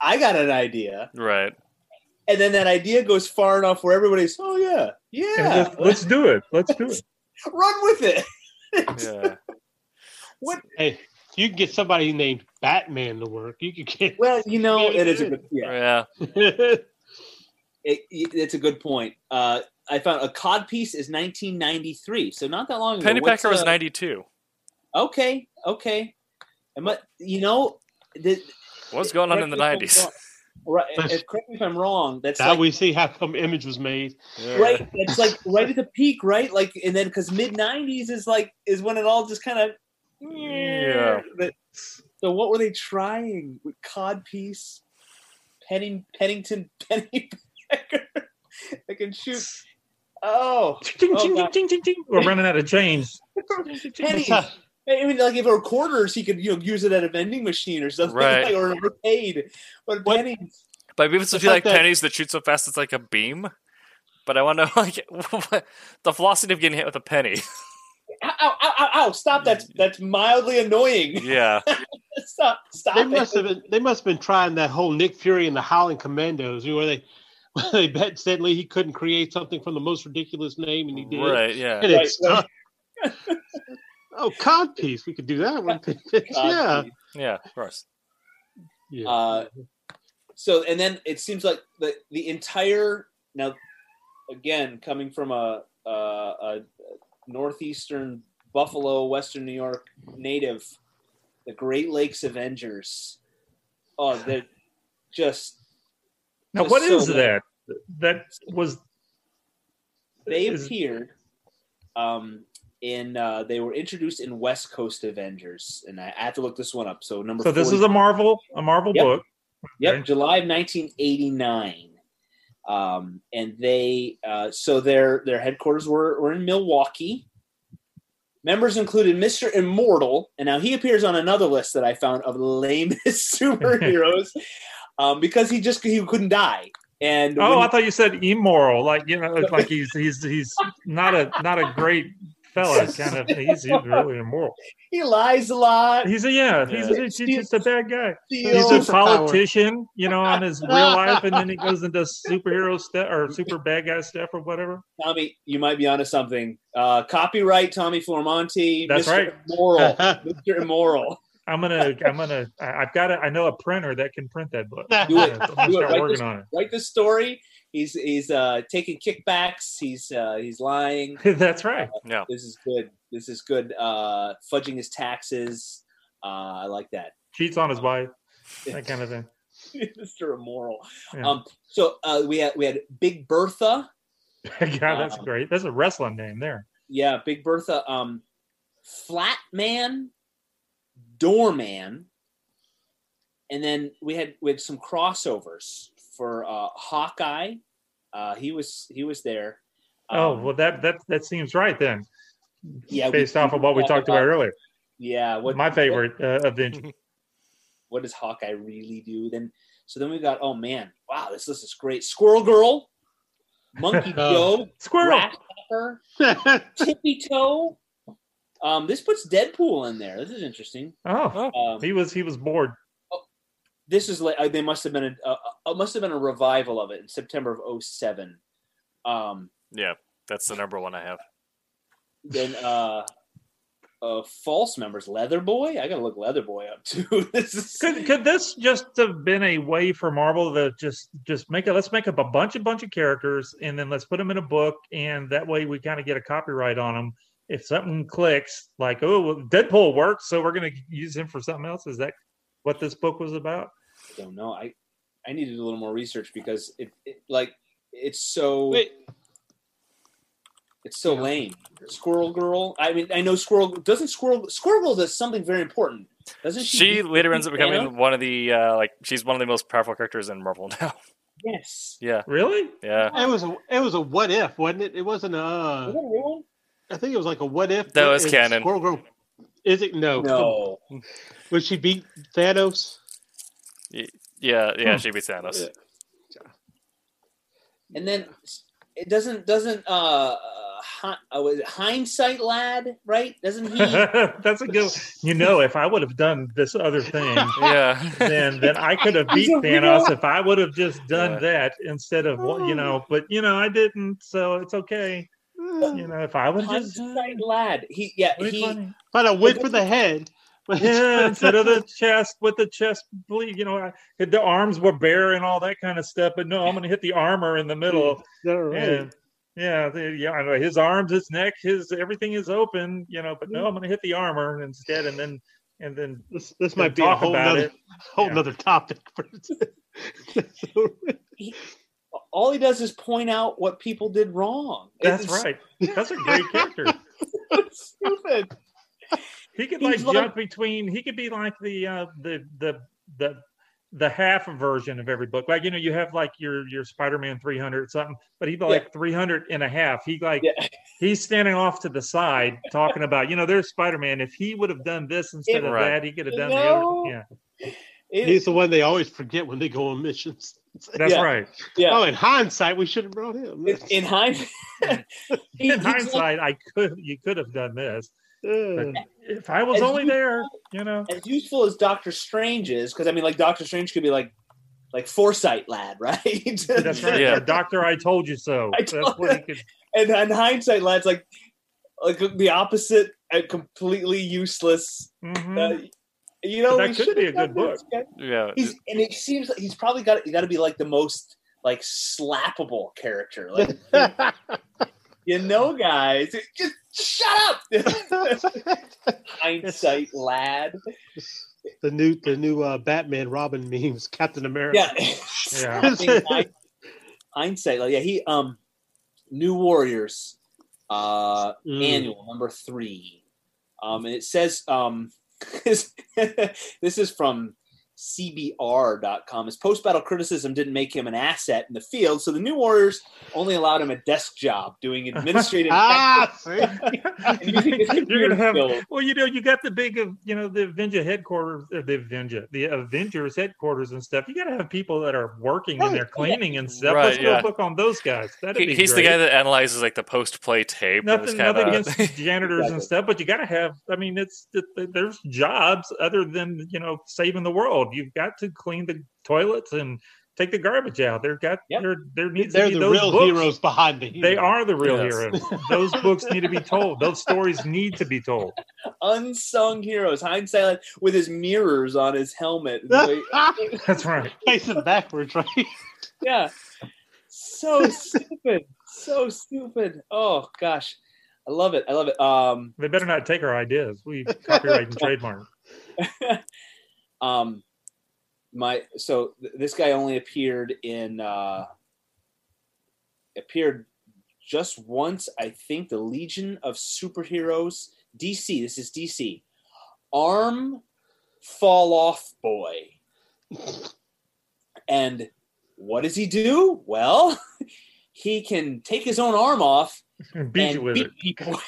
"I got an idea," Right. And then that idea goes far enough where everybody's, "Oh yeah, yeah, let's, let's do it. Let's do it. run with it." Yeah. what? Hey, you can get somebody named Batman to work. You can get. Well, you know, it is a good yeah. Yeah. It, it's a good point. Uh, I found a cod piece is 1993, so not that long ago. Pennypacker What's, was uh, 92. Okay, okay. And but you know, the, What's going on in the correct me if I'm 90s? Wrong- Right. if- correct me if I'm wrong. That's now like we see how come Image was made. Yeah. right. It's like right at the peak, right? Like, and then because mid '90s is like is when it all just kind of Yeah. But, so what were they trying with codpiece, Penning, Pennington, Penny I can shoot. Oh, Ching, Oh, ching, God. ching, ching, ching. We're running out of change. pennies. I mean, like if it were quarters, he could you know use it at a vending machine or something, Right. like, or arcade. But What- pennies. But people still It's feel like like that- pennies that shoot so fast it's like a beam. But I want to like what, the velocity of getting hit with a penny. Ow, ow, ow, ow, ow! Stop! That's that's mildly annoying. Yeah. stop! Stop! They it. must have been. They must have been trying that whole Nick Fury and the Howling Commandos, where they, where they bet Stan Lee he couldn't create something from the most ridiculous name, and he did. Right. Yeah. And Right, it stuck. piece. We could do that one. yeah. Codpiece. Yeah. Of course. yeah. Uh, so and then it seems like the the entire now again coming from a, a, a northeastern Buffalo, Western New York native, the Great Lakes Avengers. Oh, they're just Now, Just what so is good. that? That was they Is- appeared um in uh they were introduced in West Coast Avengers and I, have to look this one up. So number so. This is a Marvel, a Marvel Yep. book. Yep, Okay. July of 1989. Um, and they uh, so their their headquarters were, were in Milwaukee. Members included Mr. Immortal, and now he appears on another list that I found of lamest superheroes um, because he just he couldn't die. And Oh, I thought you said immoral. Like you know, like he's he's he's not a not a great fella. It's kind of he's, he's really immoral. he lies a lot. He's a yeah. He's, Yeah. he's, he's just a bad guy. He's a politician, you know, on his real life, and then he goes into superhero stuff or super bad guy stuff or whatever. Tommy, you might be onto something. Uh, copyright Tommy Florimonte. That's Mr. right. Immoral. Mr. Immoral. I'm gonna, I'm gonna, I- I've got it. I know a printer that can print that book. Do it. I'm gonna Do it. start Write working this- on write the story. He's he's uh, taking kickbacks. He's uh, he's lying. That's right. Yeah. This is good. This is good. Uh, fudging his taxes. Uh, I like that. Cheats on his wife, that kind of thing. Mr. Immoral. Yeah. Um, so uh, we had we had Big Bertha. God, that's Um, great. That's a wrestling name there. Yeah, Big Bertha. Um, Flat Man, Doorman, and then we had we had some crossovers for uh, Hawkeye. Uh, he was he was there. oh Um, well, that that that seems right then, yeah, we- based off of what we talked talked about earlier. Yeah, what My favorite uh, Avenger. what does Hawkeye really do? Then so then we got oh man, wow, this list is great. Squirrel Girl, Monkey Oh. Joe, Squirrel. Grasshopper, Tippy Toe. Um, this puts Deadpool in there. This is interesting. Oh, Um, he was he was bored. This is like they must have been a, a, a must have been a revival of it in September of 07. Um, Yeah. That's the number one I have. then uh, uh, false members, Leather Boy. I gotta look Leather Boy up too. this is Could could this just have been a way for Marvel to just just make it? Let's make up a bunch of bunch of characters and then let's put them in a book, and that way we kind of get a copyright on them. If something clicks, like oh, well, Deadpool works, so we're going to use him for something else. Is that what this book was about? Don't know. I I needed a little more research because it, it like it's so Wait, it's so lame. Squirrel Girl. I mean, I know Squirrel doesn't Squirrel Squirrel Girl does something very important, doesn't she? She beat- later ends up beat Thanos? becoming one of the uh, like she's one of the most powerful characters in Marvel now. yes. yeah. Really? Yeah. it was a it was a what if, wasn't it? It wasn't a. Is that a real one? I think it was like a what if. That was canon. Squirrel Girl. Is it no? No. Would she beat Thanos? Yeah. Yeah. Hmm. She beats Thanos. And then it doesn't doesn't uh hi- uh, was it hindsight lad, right? Doesn't he? That's a good. You know, if I would have done this other thing, Yeah. then then I could have beat He's a Thanos if I would have just done Yeah. that instead of what you know. But you know, I didn't, so it's okay. You know, if I would have just hindsight lad. He yeah he. funny. But I went for the head. yeah, instead of the chest with the chest bleed, you know, I, the arms were bare and all that kind of stuff. But no, I'm going to hit the armor in the middle. All right. And yeah, the, yeah, I know his arms, his neck, his everything is open, you know. But no, I'm going to hit the armor instead, and then and then This this then might be a whole about nother whole Yeah. nother topic. For all he does is point out what people did wrong. That's It's right. That's a great character. so stupid. He could like like- jump between. He could be like the uh, the the the the half version of every book. Like you know, you have like your your Spider-Man 300 something, but he'd be like 300 and a half. He like Yeah. he's standing off to the side talking about you know there's Spider-Man. If he would have done this instead of Right. that, he could have You done know? the other. Yeah, It- He's the one they always forget when they go on missions. that's Yeah. right. yeah. Oh, in hindsight, we should have brought him. in, in hindsight, In he's like- hindsight, I could you could have done this. Uh, If I was As only you- there, you know. as useful as Doctor Strange is, because I mean, like Doctor Strange could be like, like foresight lad, right? That's right. Yeah. Doctor, I told you so. I That's what he could. and, and hindsight lad's like, like the opposite, and completely useless. Mhm. Uh, you know, That could should be a good book. Yeah. He's and it seems like he's probably got got to be like the most like slappable character. Like you know, guys, just shut up. Hindsight lad. the new the new uh, Batman Robin memes, Captain America. Yeah. Yeah. I think hind- hindsight. Like, yeah, he um, New Warriors, uh, Mm. annual number three, um, and it says um, this is from CBR.com. His post battle criticism didn't make him an asset in the field, so the New Warriors only allowed him a desk job doing administrative. Ah, see? and using his You're gonna have skills. well, you know, you got the big, of you know, the Avenger headquarters, or the Avenger, the Avengers headquarters and stuff. You got to have people that are working and they're cleaning and stuff. Right, Let's go look on those guys. That'd He- be he's the guy that analyzes like the post play tape. Nothing, is nothing kinda- against janitors Exactly. and stuff, but you got to have. I mean, it's it, there's jobs other than you know saving the world. You've got to clean the toilets and take the garbage out. There got Yep. there there needs They're to be the those real books. heroes behind the heroes. They are the real Yes. heroes. Those books need to be told. Those stories need to be told. unsung heroes. Hindsight lad with his mirrors on his helmet. That's right. Facing backwards, right? yeah so stupid so stupid oh gosh i love it i love it um They better not take our ideas. We copyright and trademark. um my so th- this guy only appeared in uh appeared just once i think the legion of superheroes dc this is dc arm fall off boy. And what does he do? Well he can take his own arm off Beat and you with beat it. people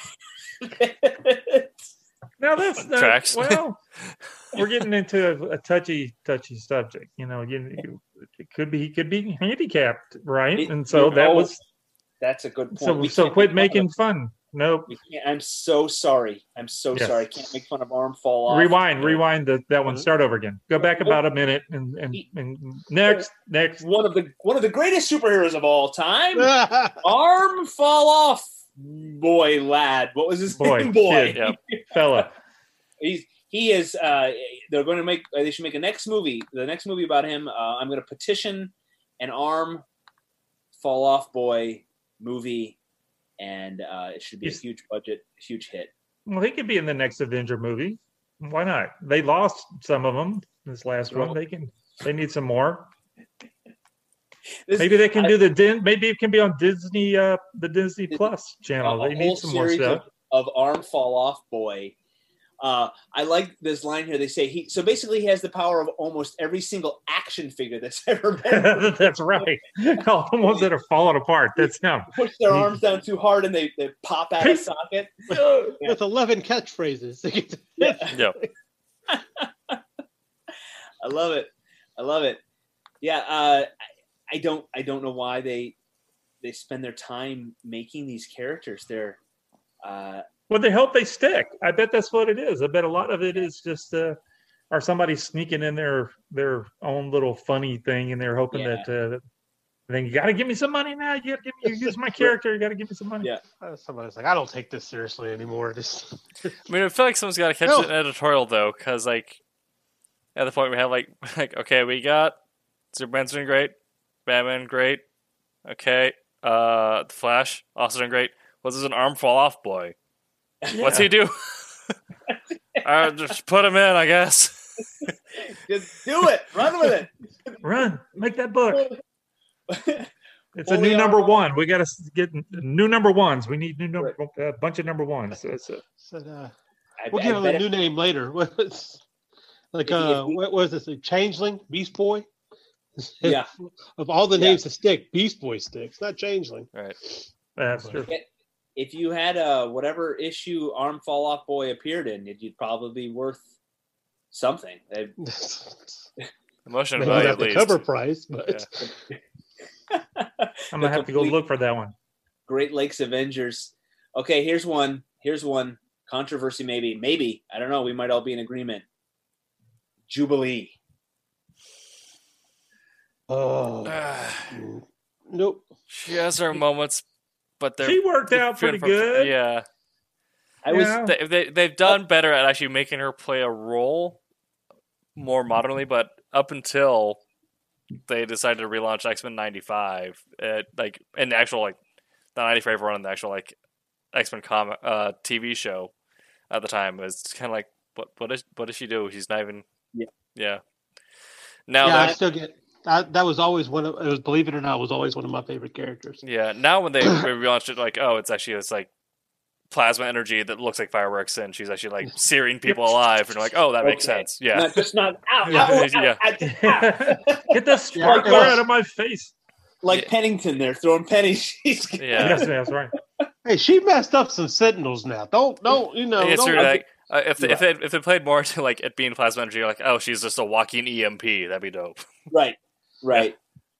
Now that's that, Tracks. well, we're getting into a, a touchy, touchy subject. You know, you, you, it could be he could be handicapped, right? It- and so that all- was that's a good point so. We So quit making of- fun. No, i'm so sorry i'm so Yes. sorry i can't make fun of arm fall off rewind, rewind the, that one. Mhm. Start over again. Go back about a minute and and, and next, next. one of the one of the greatest superheroes of all time arm fall off boy lad what was his Boy, name boy kid. Yep. Fella, he's he is uh they're going to make uh, they should make a next movie the next movie about him uh, i'm going to petition an arm fall off boy movie and uh it should be a huge budget huge hit well, he could be in the next Avenger movie. Why not? They lost some of them this last one. They can. They need some more. This- Maybe they can I- do the Din. Maybe it can be on Disney, uh, the Disney Disney- Plus channel. They need some more stuff. of, of arm fall off boy. Uh, I like this line here. They say he so basically he has the power of almost every single action figure that's ever been. That's right. All the ones that are falling apart. That's him. Push their arms down too hard and they, they pop out of socket. With 11 catchphrases. Yeah. Yep. I love it. I love it. Yeah, uh, I, I don't I don't know why they they spend their time making these characters. They're uh, Well, they hope they stick. I bet that's what it is. I bet a lot of it is just uh, or somebody sneaking in their their own little funny thing, and they're hoping Yeah. that. Uh, then you got to give me some money now. You got to give me. You use my character. You got to give me some money. Yeah. Uh, Somebody's like, I don't take this seriously anymore. This I mean, I feel like someone's got to catch No. an editorial though, because like at the point we have like like okay, we got Superman's doing great, Batman great, okay, uh, the Flash also doing great. What's this an arm fall off boy? What's he do? uh, just put him in, I guess. just do it. Run with it. Run, make that book. It's a new number armed. one. We got to get new number ones. We need new number, a bunch of number ones. That's it. said, uh, I, we'll I give him bet a if- new name later. Like If- if uh, we- what was this? A changeling, Beast Boy. Yeah. of all the Yeah. names to stick, Beast Boy sticks, not changeling. Right. That's true. if you had a whatever issue Arm Fall Off Boy appeared in, it'd probably be worth something. They- Emotion Maybe value not at the least. cover price, but I'm gonna have to go look for that one. Great Lakes Avengers. Okay, here's one. Here's one. Controversy, maybe. Maybe. I don't know. We might all be in agreement. Jubilee. Oh nope. she has her moments, but they're She worked out pretty and far- good. Yeah, I was Yeah. they, they they've done better at actually making her play a role more modernly, but up until they decided to relaunch X Men '95, like in the actual like the '95 run, the actual like X Men comic uh, TV show at the time was kind of like what what is what does she do? She's not even Yeah. yeah. Now yeah, I still get. I, that was always one of. It was believe it or not, was always one of my favorite characters. yeah now when they relaunched it, like oh, it's actually this like plasma energy that looks like fireworks, and she's actually like searing people alive, and you're like oh, that makes Okay. sense. Yeah, not just not out. Yeah. Yeah. Get the sparkler Yeah. out of my face. like Yeah. Pennington there throwing pennies. She's yeah. Yes, that's right. Hey, she messed up some Sentinels now. Don't don't you know? it's don't, true. Like, uh, if they, if Right. they if they played more to like it being plasma energy, you're like oh, she's just a walking EMP. That'd be dope. right, right.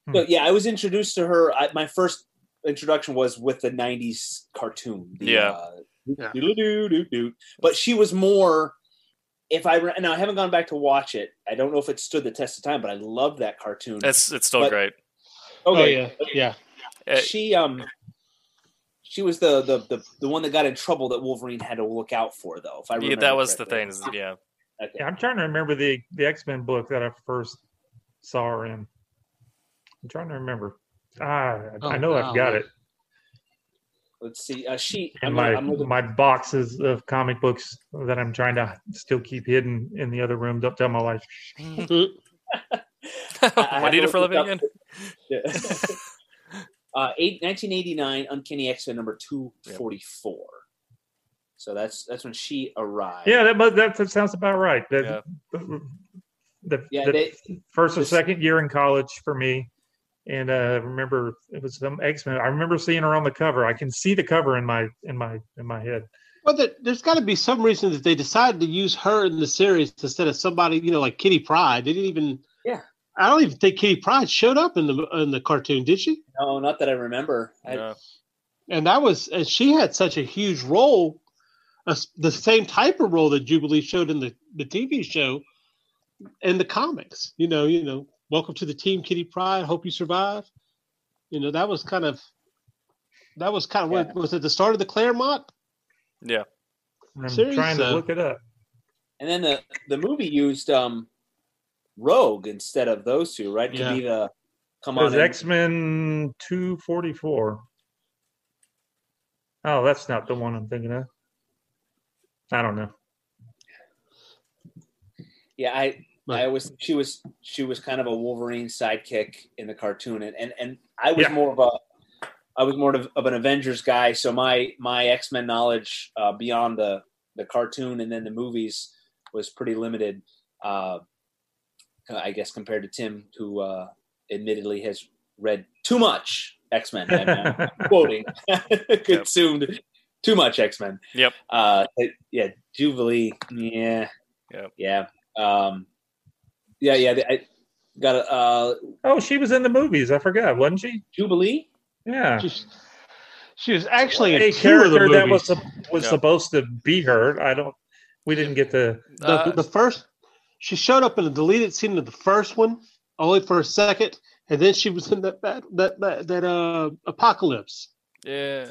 Hmm. So yeah, I was introduced to her. I, my first introduction was with the '90s cartoon. The, Yeah. uh, Yeah. But she was more. If I re- now I haven't gone back to watch it. I don't know if it stood the test of time, but I love that cartoon. It's it's still But- great. oh okay, yeah, yeah. Uh, she um she was the, the the the one that got in trouble that Wolverine had to look out for though. If I yeah, remember that was the correctly. thing. is- Yeah, Okay. Yeah, I'm trying to remember the the X Men book that I first saw her in. I'm trying to remember. Ah, I, I Oh, know I've got golly. it Let's see. Uh, she. in I'm, my gonna- I'm looking. my boxes of comic books that I'm trying to still keep hidden in the other room. Don't tell my wife. I what do you do for living look again? uh, eight, 1989, Uncanny X Men number two forty four. So that's that's when she arrived. Yeah, that that, that sounds about right. That, Yeah. the, Yeah, the they- first or this- second year in college for me. And uh remember it was some X Men. I remember seeing her on the cover. I can see the cover in my in my in my head. Well, there, there's got to be some reason that they decided to use her in the series instead of somebody, you know, like Kitty Pryde. They didn't even. Yeah. I don't even think Kitty Pryde showed up in the in the cartoon, did she? No, not that I remember. I, Yeah. And that was, and she had such a huge role, uh, the same type of role that Jubilee showed in the the TV show, in the comics. You know, you know, welcome to the team, Kitty Pryde. Hope you survive. You know, that was kind of. That was kind of what was it the start of the Claremont? Yeah. I'm Series, trying to uh, look it up. and then the the movie used um Rogue instead of those two, right? Yeah. To be the come on. was. X Men two forty four. Oh, that's not the one I'm thinking of. I don't know. Yeah, I Right. I was she was she was kind of a Wolverine sidekick in the cartoon, and and, and I was Yeah. more of a I was more of, of an Avengers guy, so my my X Men knowledge uh, beyond the the cartoon and then the movies was pretty limited. Uh, I guess compared to Tim, who uh, admittedly has read too much X Men. I'm quoting consumed too much X Men. Yep. Uh, yeah, Jubilee. Yeah. Yep. Yeah. Um, yeah. Yeah. I got a uh, Oh, she was in the movies. I forgot, wasn't she? Jubilee. Yeah. She, she was actually in a two of the character that was was Yeah. supposed to be her. I don't. We didn't get the. the, Uh, the first she showed up in a deleted scene of the first one only for a second and then she was in that that that that, that uh apocalypse yeah.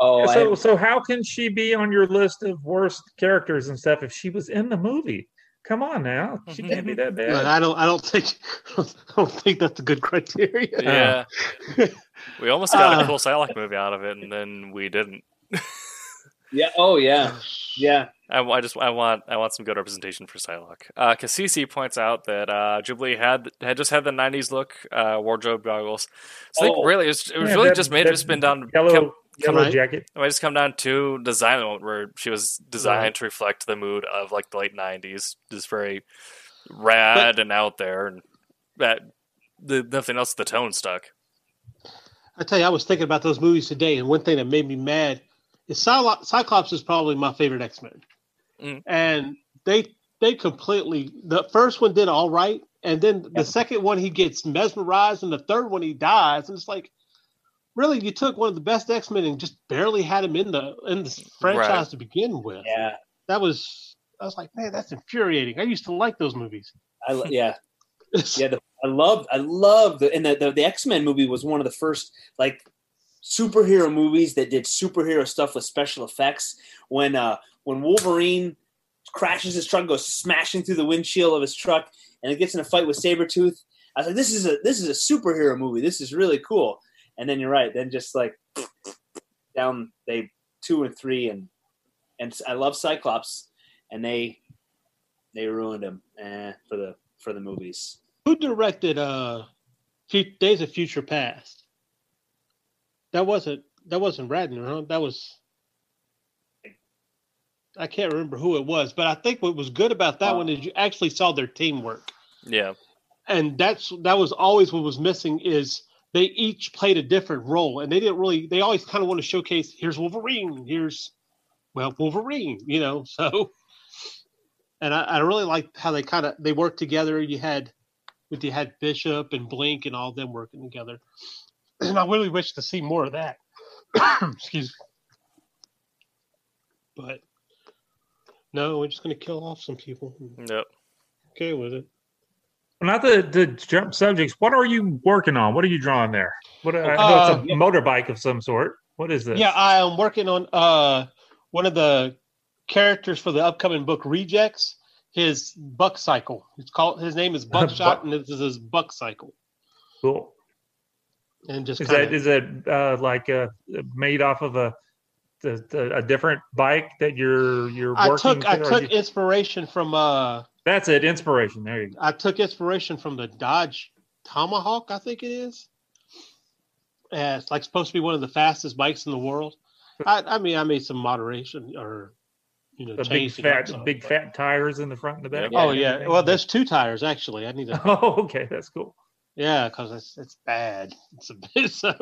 Oh, I- so so how can she be on your list of worst characters and stuff if she was in the movie? Come on now, she can't be that but bad. i don't i don't think i don't think that's a good criteria Yeah. we almost got a Uh, cool Psylocke movie out of it, and then we didn't. yeah. Oh, yeah. Yeah. I, I just I want I want some good representation for Psylocke. Uh, Cassisi points out that uh, Jubilee had had just had the '90s look uh, wardrobe goggles. So I Oh. think really it was, it was Yeah, really that- just made that just been down Yellow come- yellow right. jacket. it might just come down to design element where she was designed Right. to reflect the mood of like the late '90s, just very rad and out there, and that the nothing else. The tone stuck. i tell you i was thinking about those movies today and one thing that made me mad is Cylo- cyclops is probably my favorite x-men Mm. and they they completely the first one did all right and then the Yeah. second one he gets mesmerized and the third one he dies and it's like really you took one of the best x-men and just barely had him in the in the franchise Right. to begin with Yeah. that was i was like man that's infuriating i used to like those movies I, lo- yeah. Yeah. The, I loved, I loved the, and the, the, the X-Men movie was one of the first like superhero movies that did superhero stuff with special effects when, uh, when Wolverine crashes his truck, goes smashing through the windshield of his truck and it gets in a fight with Sabretooth. I was like, this is a, this is a superhero movie. This is really cool. And then you're right. Then just like down they two and three and, and I love Cyclops and they, they ruined him eh, for the, for the movies. who directed uh days of future past that wasn't that wasn't Ratner huh? that was i can't remember who it was but i think what was good about that one is you actually saw their teamwork Yeah, and that's that was always what was missing is they each played a different role and they didn't really they always kind of want to showcase here's wolverine here's well wolverine you know so. And i, I really liked how they kind of they worked together. You had with you had bishop and blink and all them working together. And i really wish to see more of that. Excuse me. But no we're just going to kill off some people. Yep. okay with it Not the the jump subjects. What are you working on? What are you drawing there? What I know Uh, it's a motorbike of some sort. What is this? Yeah, I am working on uh one of the characters for the upcoming book Rejects. His buck cycle. It's called. His name is Buckshot, and this is his buck cycle. cool. And just Is kinda, that is that uh, like uh, made off of a the, the, a different bike that you're you're I working? took I to, or took inspiration from uh that's it. Inspiration. There you go. I took inspiration from the Dodge Tomahawk. I think it is. Yeah, it's like supposed to be one of the fastest bikes in the world. I, I mean, I made some moderation or you know The big changed up fat some, big but- fat tires in the front and the back. Oh yeah, well, there's two tires actually. I need to. Oh, okay, that's cool. Yeah, because it's it's bad. It's a bit so.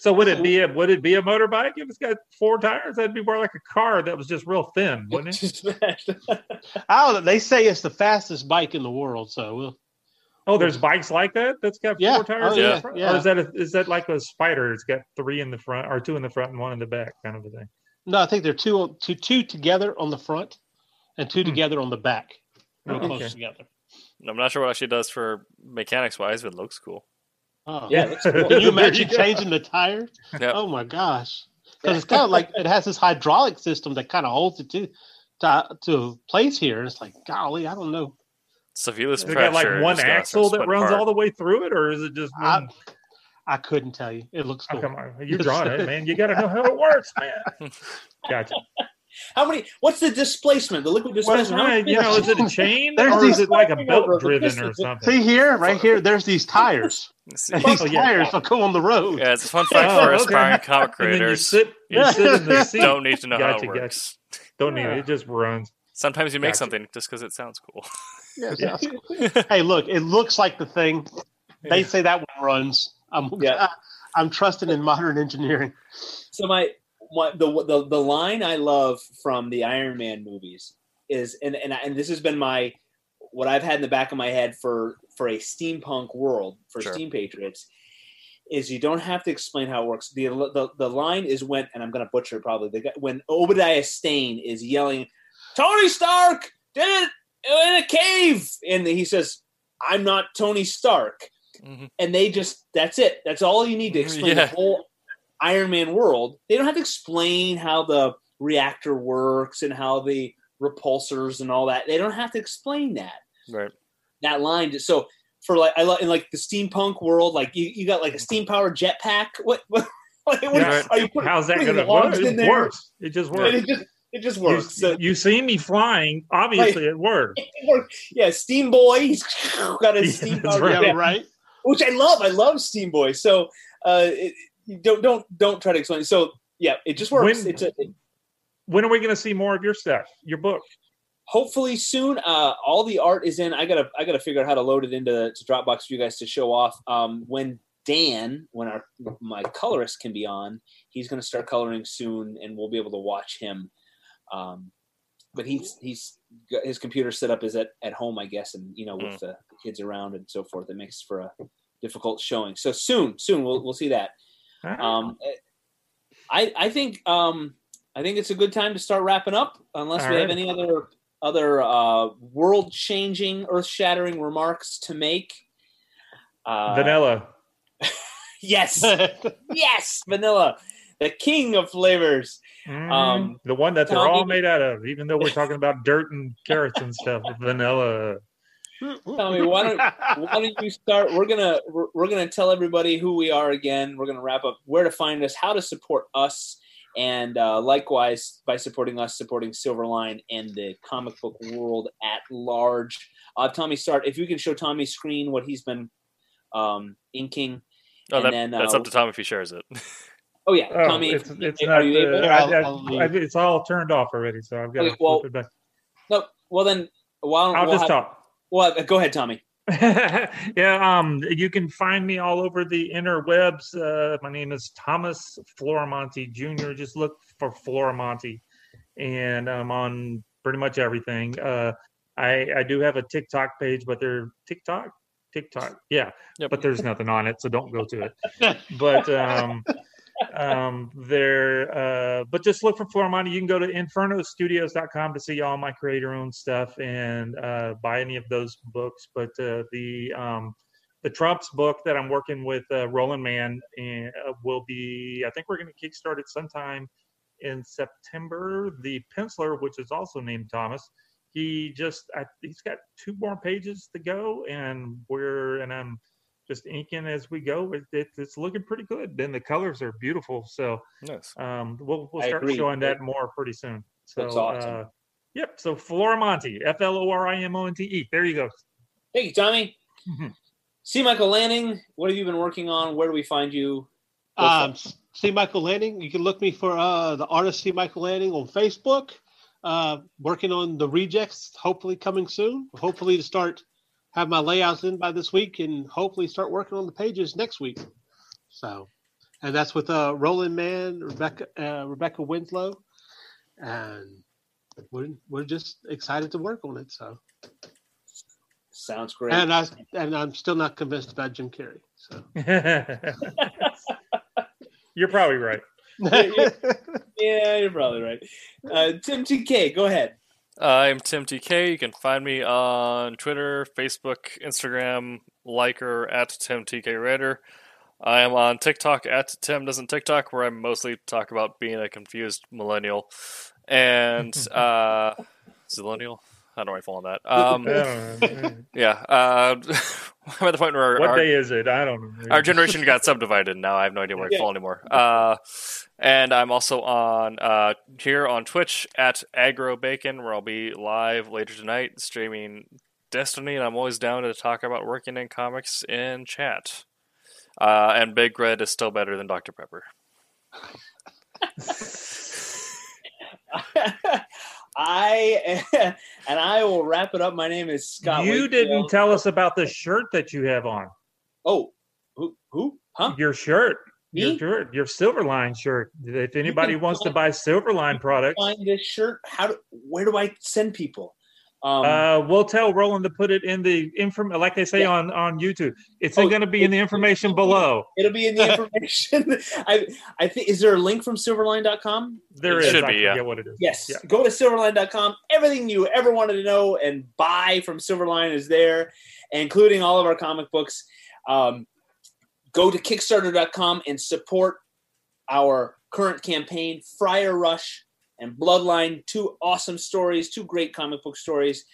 So would it be a would it be a motorbike if it's got four tires? That'd be more like a car that was just real thin, wouldn't it? Just smashed. I don't know. They say it's the fastest bike in the world, so we'll. Oh, there's bikes like that that's got Yeah. four tires. Oh, in the yeah. front? Yeah. Or is that a, is that like a spider? It's got three in the front, or two in the front and one in the back, kind of a thing. No, I think they're two two two together on the front, and two Hmm. together on the back, real Oh, close okay. together. I'm not sure what actually does for mechanics wise, but it looks cool. Oh. Yeah, cool. Can you imagine changing the tires? Yep. Oh my gosh! Because it's kind of like it has this hydraulic system that kind of holds it to to to place here. It's like, golly, I don't know. Seville's They got like pressure one is gonna axle that runs apart. all the way through it, or is it just I, one? I couldn't tell you. It looks Oh, come on, you're drawing it, man. You got to know how it works, man. Gotcha. How many? What's the displacement? The liquid displacement? How it? many- You know, is it a chain There's or these- is it like a belt driven or something? See here, right here. There's these tires. See. And these Oh, yeah. tires will go on the road. Yeah, it's a fun fact Oh, for okay. aspiring comic And you creators. sit, you Yeah. sit in the seat. Don't need to know how Gotcha, it gotcha. works. Don't need it. It just runs. Sometimes you make Gotcha. something just because it sounds cool. Yeah, sounds cool. hey, look, it looks like the thing. They say that one runs. I'm Yeah. I, am trusting in modern engineering. So my, my the, the the line I love from the Iron Man movies is, and and and this has been my what I've had in the back of my head for for a steampunk world for Sure. Steam Patriots is you don't have to explain how it works. The the, the line is when, and I'm going to butcher it probably. The guy, when Obadiah Stane is yelling, "Tony Stark did it in a cave," and he says, "I'm not Tony Stark," Mhm. and they just that's it. That's all you need to explain Yeah. the whole Iron Man world. They don't have to explain how the reactor works and how the repulsors and all that. They don't have to explain that Right. that line. just- So for like I like in like the steampunk world, like you, you got like a steam powered jetpack. What what, what Yeah. are you putting, How's that going to work? It works. It just works. it just it just You, works. So you see me flying. Obviously, it works. it works. Yeah, Steam Boy, he's got a Yeah, steam that's powered right. yeah, jet, right. which I love. I love Steam Boy. So uh, it, you don't don't don't try to explain. So yeah, it just works. When- it's a, When are we going to see more of your stuff? Your book? hopefully soon. Uh, all the art is in. I gotta I gotta figure out how to load it into to Dropbox for you guys to show off. Um, when Dan, when our my colorist can be on, he's gonna start coloring soon, and we'll be able to watch him. Um, but he's he's got his computer set up is at at home, I guess, and you know with the kids around and so forth, it makes for a difficult showing. So soon, soon we'll we'll see that. Um, I I think um, I think it's a good time to start wrapping up, unless we have any other other uh, world changing, earth shattering remarks to make. Uh, Vanilla. Yes, yes, vanilla, the king of flavors. Mm, um, the one that they're all made out of, even though we're talking about dirt and carrots and stuff. Vanilla. Tommy, why don't why don't you start? We're gonna we're, we're gonna tell everybody who we are again. We're gonna wrap up where to find us, how to support us, and uh, likewise by supporting us, supporting Silverline and the comic book world at large. Uh, Tommy, start if you can show Tommy's screen what he's been um, inking. Oh, And that, then, that's uh, up to Tom if he shares it. Oh yeah, Oh, Tommy, it's, it's are not. you able? uh, I'll- I, I'll I, leave. it's all turned off already, so I've got Okay, to well, flip it back. No, well then, why don't I'll we'll just have- talk. Well, go ahead, Tommy. yeah, um, you can find me all over the interwebs. Uh, my name is Thomas Florimonte Jr. Just look for Florimonte, and I'm on pretty much everything. Uh, I I do have a TikTok page, but they're TikTok, TikTok, yeah, Yep. but there's nothing on it, so don't go to it. But um, um, there, uh, but just look for Florimonte. You can go to infernostudios.com to see all my creator-owned stuff and uh, buy any of those books. But uh, the um, the Trump's book that I'm working with uh, Roland Mann and, uh, will be. I think we're going to kickstart it sometime in September. The penciler, which is also named Thomas, he just he's got two more pages to go, and we're and I'm just inking as we go. It, it, it's looking pretty good. Then the colors are beautiful. So Nice. um, we'll we'll start showing that more pretty soon. So That's awesome. uh, yep. So Florimonte, F L O R I M O N T E. There you go. Thank you, Tommy. Mhm. C. Michael Lanning. What have you been working on? Where do we find you? Um, it. C. Michael Lanning. You can look me for uh, the artist C. Michael Lanning on Facebook. Uh, working on the rejects, hopefully coming soon. Hopefully to start have my layouts in by this week, and hopefully start working on the pages next week. So, and that's with uh, Roland Mann, Rebecca uh, Rebecca Winslow, and we're we're just excited to work on it. So, Sounds great. and I and I'm still not convinced about Jim Carrey. So. You're probably right. yeah, you're probably right. Uh, Tim TK, go ahead. I'm Tim TK. You can find me on Twitter, Facebook, Instagram, Liker at Tim TK Raider. I am on TikTok at Tim Doesn't TikTok, where I mostly talk about being a confused millennial and uh, zillennial. How do I fall on that? Um, I don't know. yeah, uh, I'm at the point where what our, day is it? I don't know. our generation got subdivided. Now I have no idea where I fall anymore. Uh, and I'm also on uh, here on Twitch at Agro Bacon, where I'll be live later tonight streaming Destiny, and I'm always down to talk about working in comics in chat. Uh, and Big Red is still better than Dr Pepper. I and I will wrap it up. My name is Scott. you Wakefield. didn't tell us about the shirt that you have on. Oh, who? Who? Huh? Your shirt. Your Me? shirt. Your Silverline shirt. If anybody wants to find- buy Silverline products, Find this shirt. How? Do, where do I send people? Um, Uh, we'll tell Roland to put it in the inform, like they say Yeah. on on YouTube. It's Oh, going to be in the information below. it'll be in the information. I I think is there a link from silverline.com? There It is. should I be, yeah. what it is. Yes. Yeah. Go to silverline.com. Everything you ever wanted to know and buy from Silverline is there, including all of our comic books. Um, go to Kickstarter.com and support our current campaign, Friar Rush and Bloodline. Two awesome stories, two great comic book stories.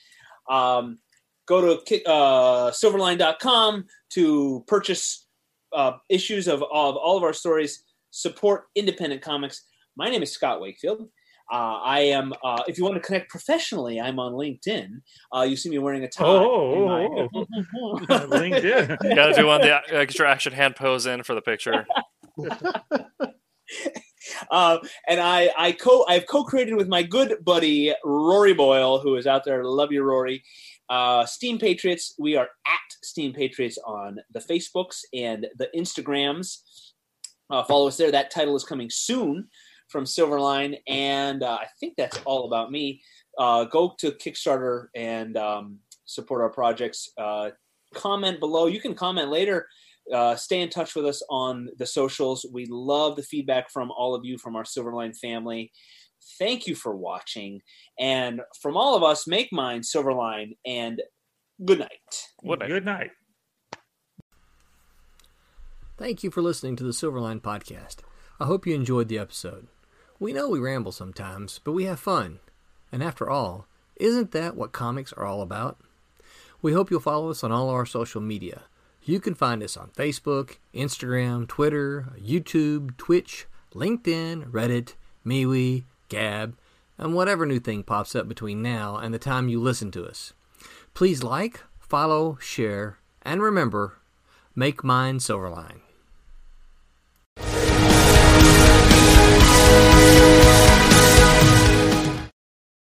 Um, go to uh, silverline.com to purchase uh, issues of, of all of our stories. Support independent comics. My name is Scott Wakefield. Uh, I am. Uh, if you want to connect professionally, I'm on LinkedIn. Uh, you see me wearing a tie. Oh, and oh, my- LinkedIn. You gotta do one the extra action hand pose in for the picture. uh, and I, I co, I've co-created with my good buddy Rory Boyle, who is out there. Love you, Rory. Uh, Steam Patriots. We are at Steam Patriots on the Facebooks and the Instagrams. Uh, follow us there. That title is coming soon from Silverline, and uh, I think that's all about me. Uh, go to Kickstarter and um, support our projects. Uh, comment below. You can comment later uh, stay in touch with us on the socials. We love the feedback from all of you from our Silverline family. Thank you for watching. And from all of us, make mine Silverline and good night. What a- Good night. Thank you for listening to the Silverline Podcast. I hope you enjoyed the episode. We know we ramble sometimes, but we have fun. And after all, isn't that what comics are all about? We hope you'll follow us on all our social media. You can find us on Facebook, Instagram, Twitter, YouTube, Twitch, LinkedIn, Reddit, MeWe, Gab, and whatever new thing pops up between now and the time you listen to us. Please like, follow, share, and remember, make mine Silverline.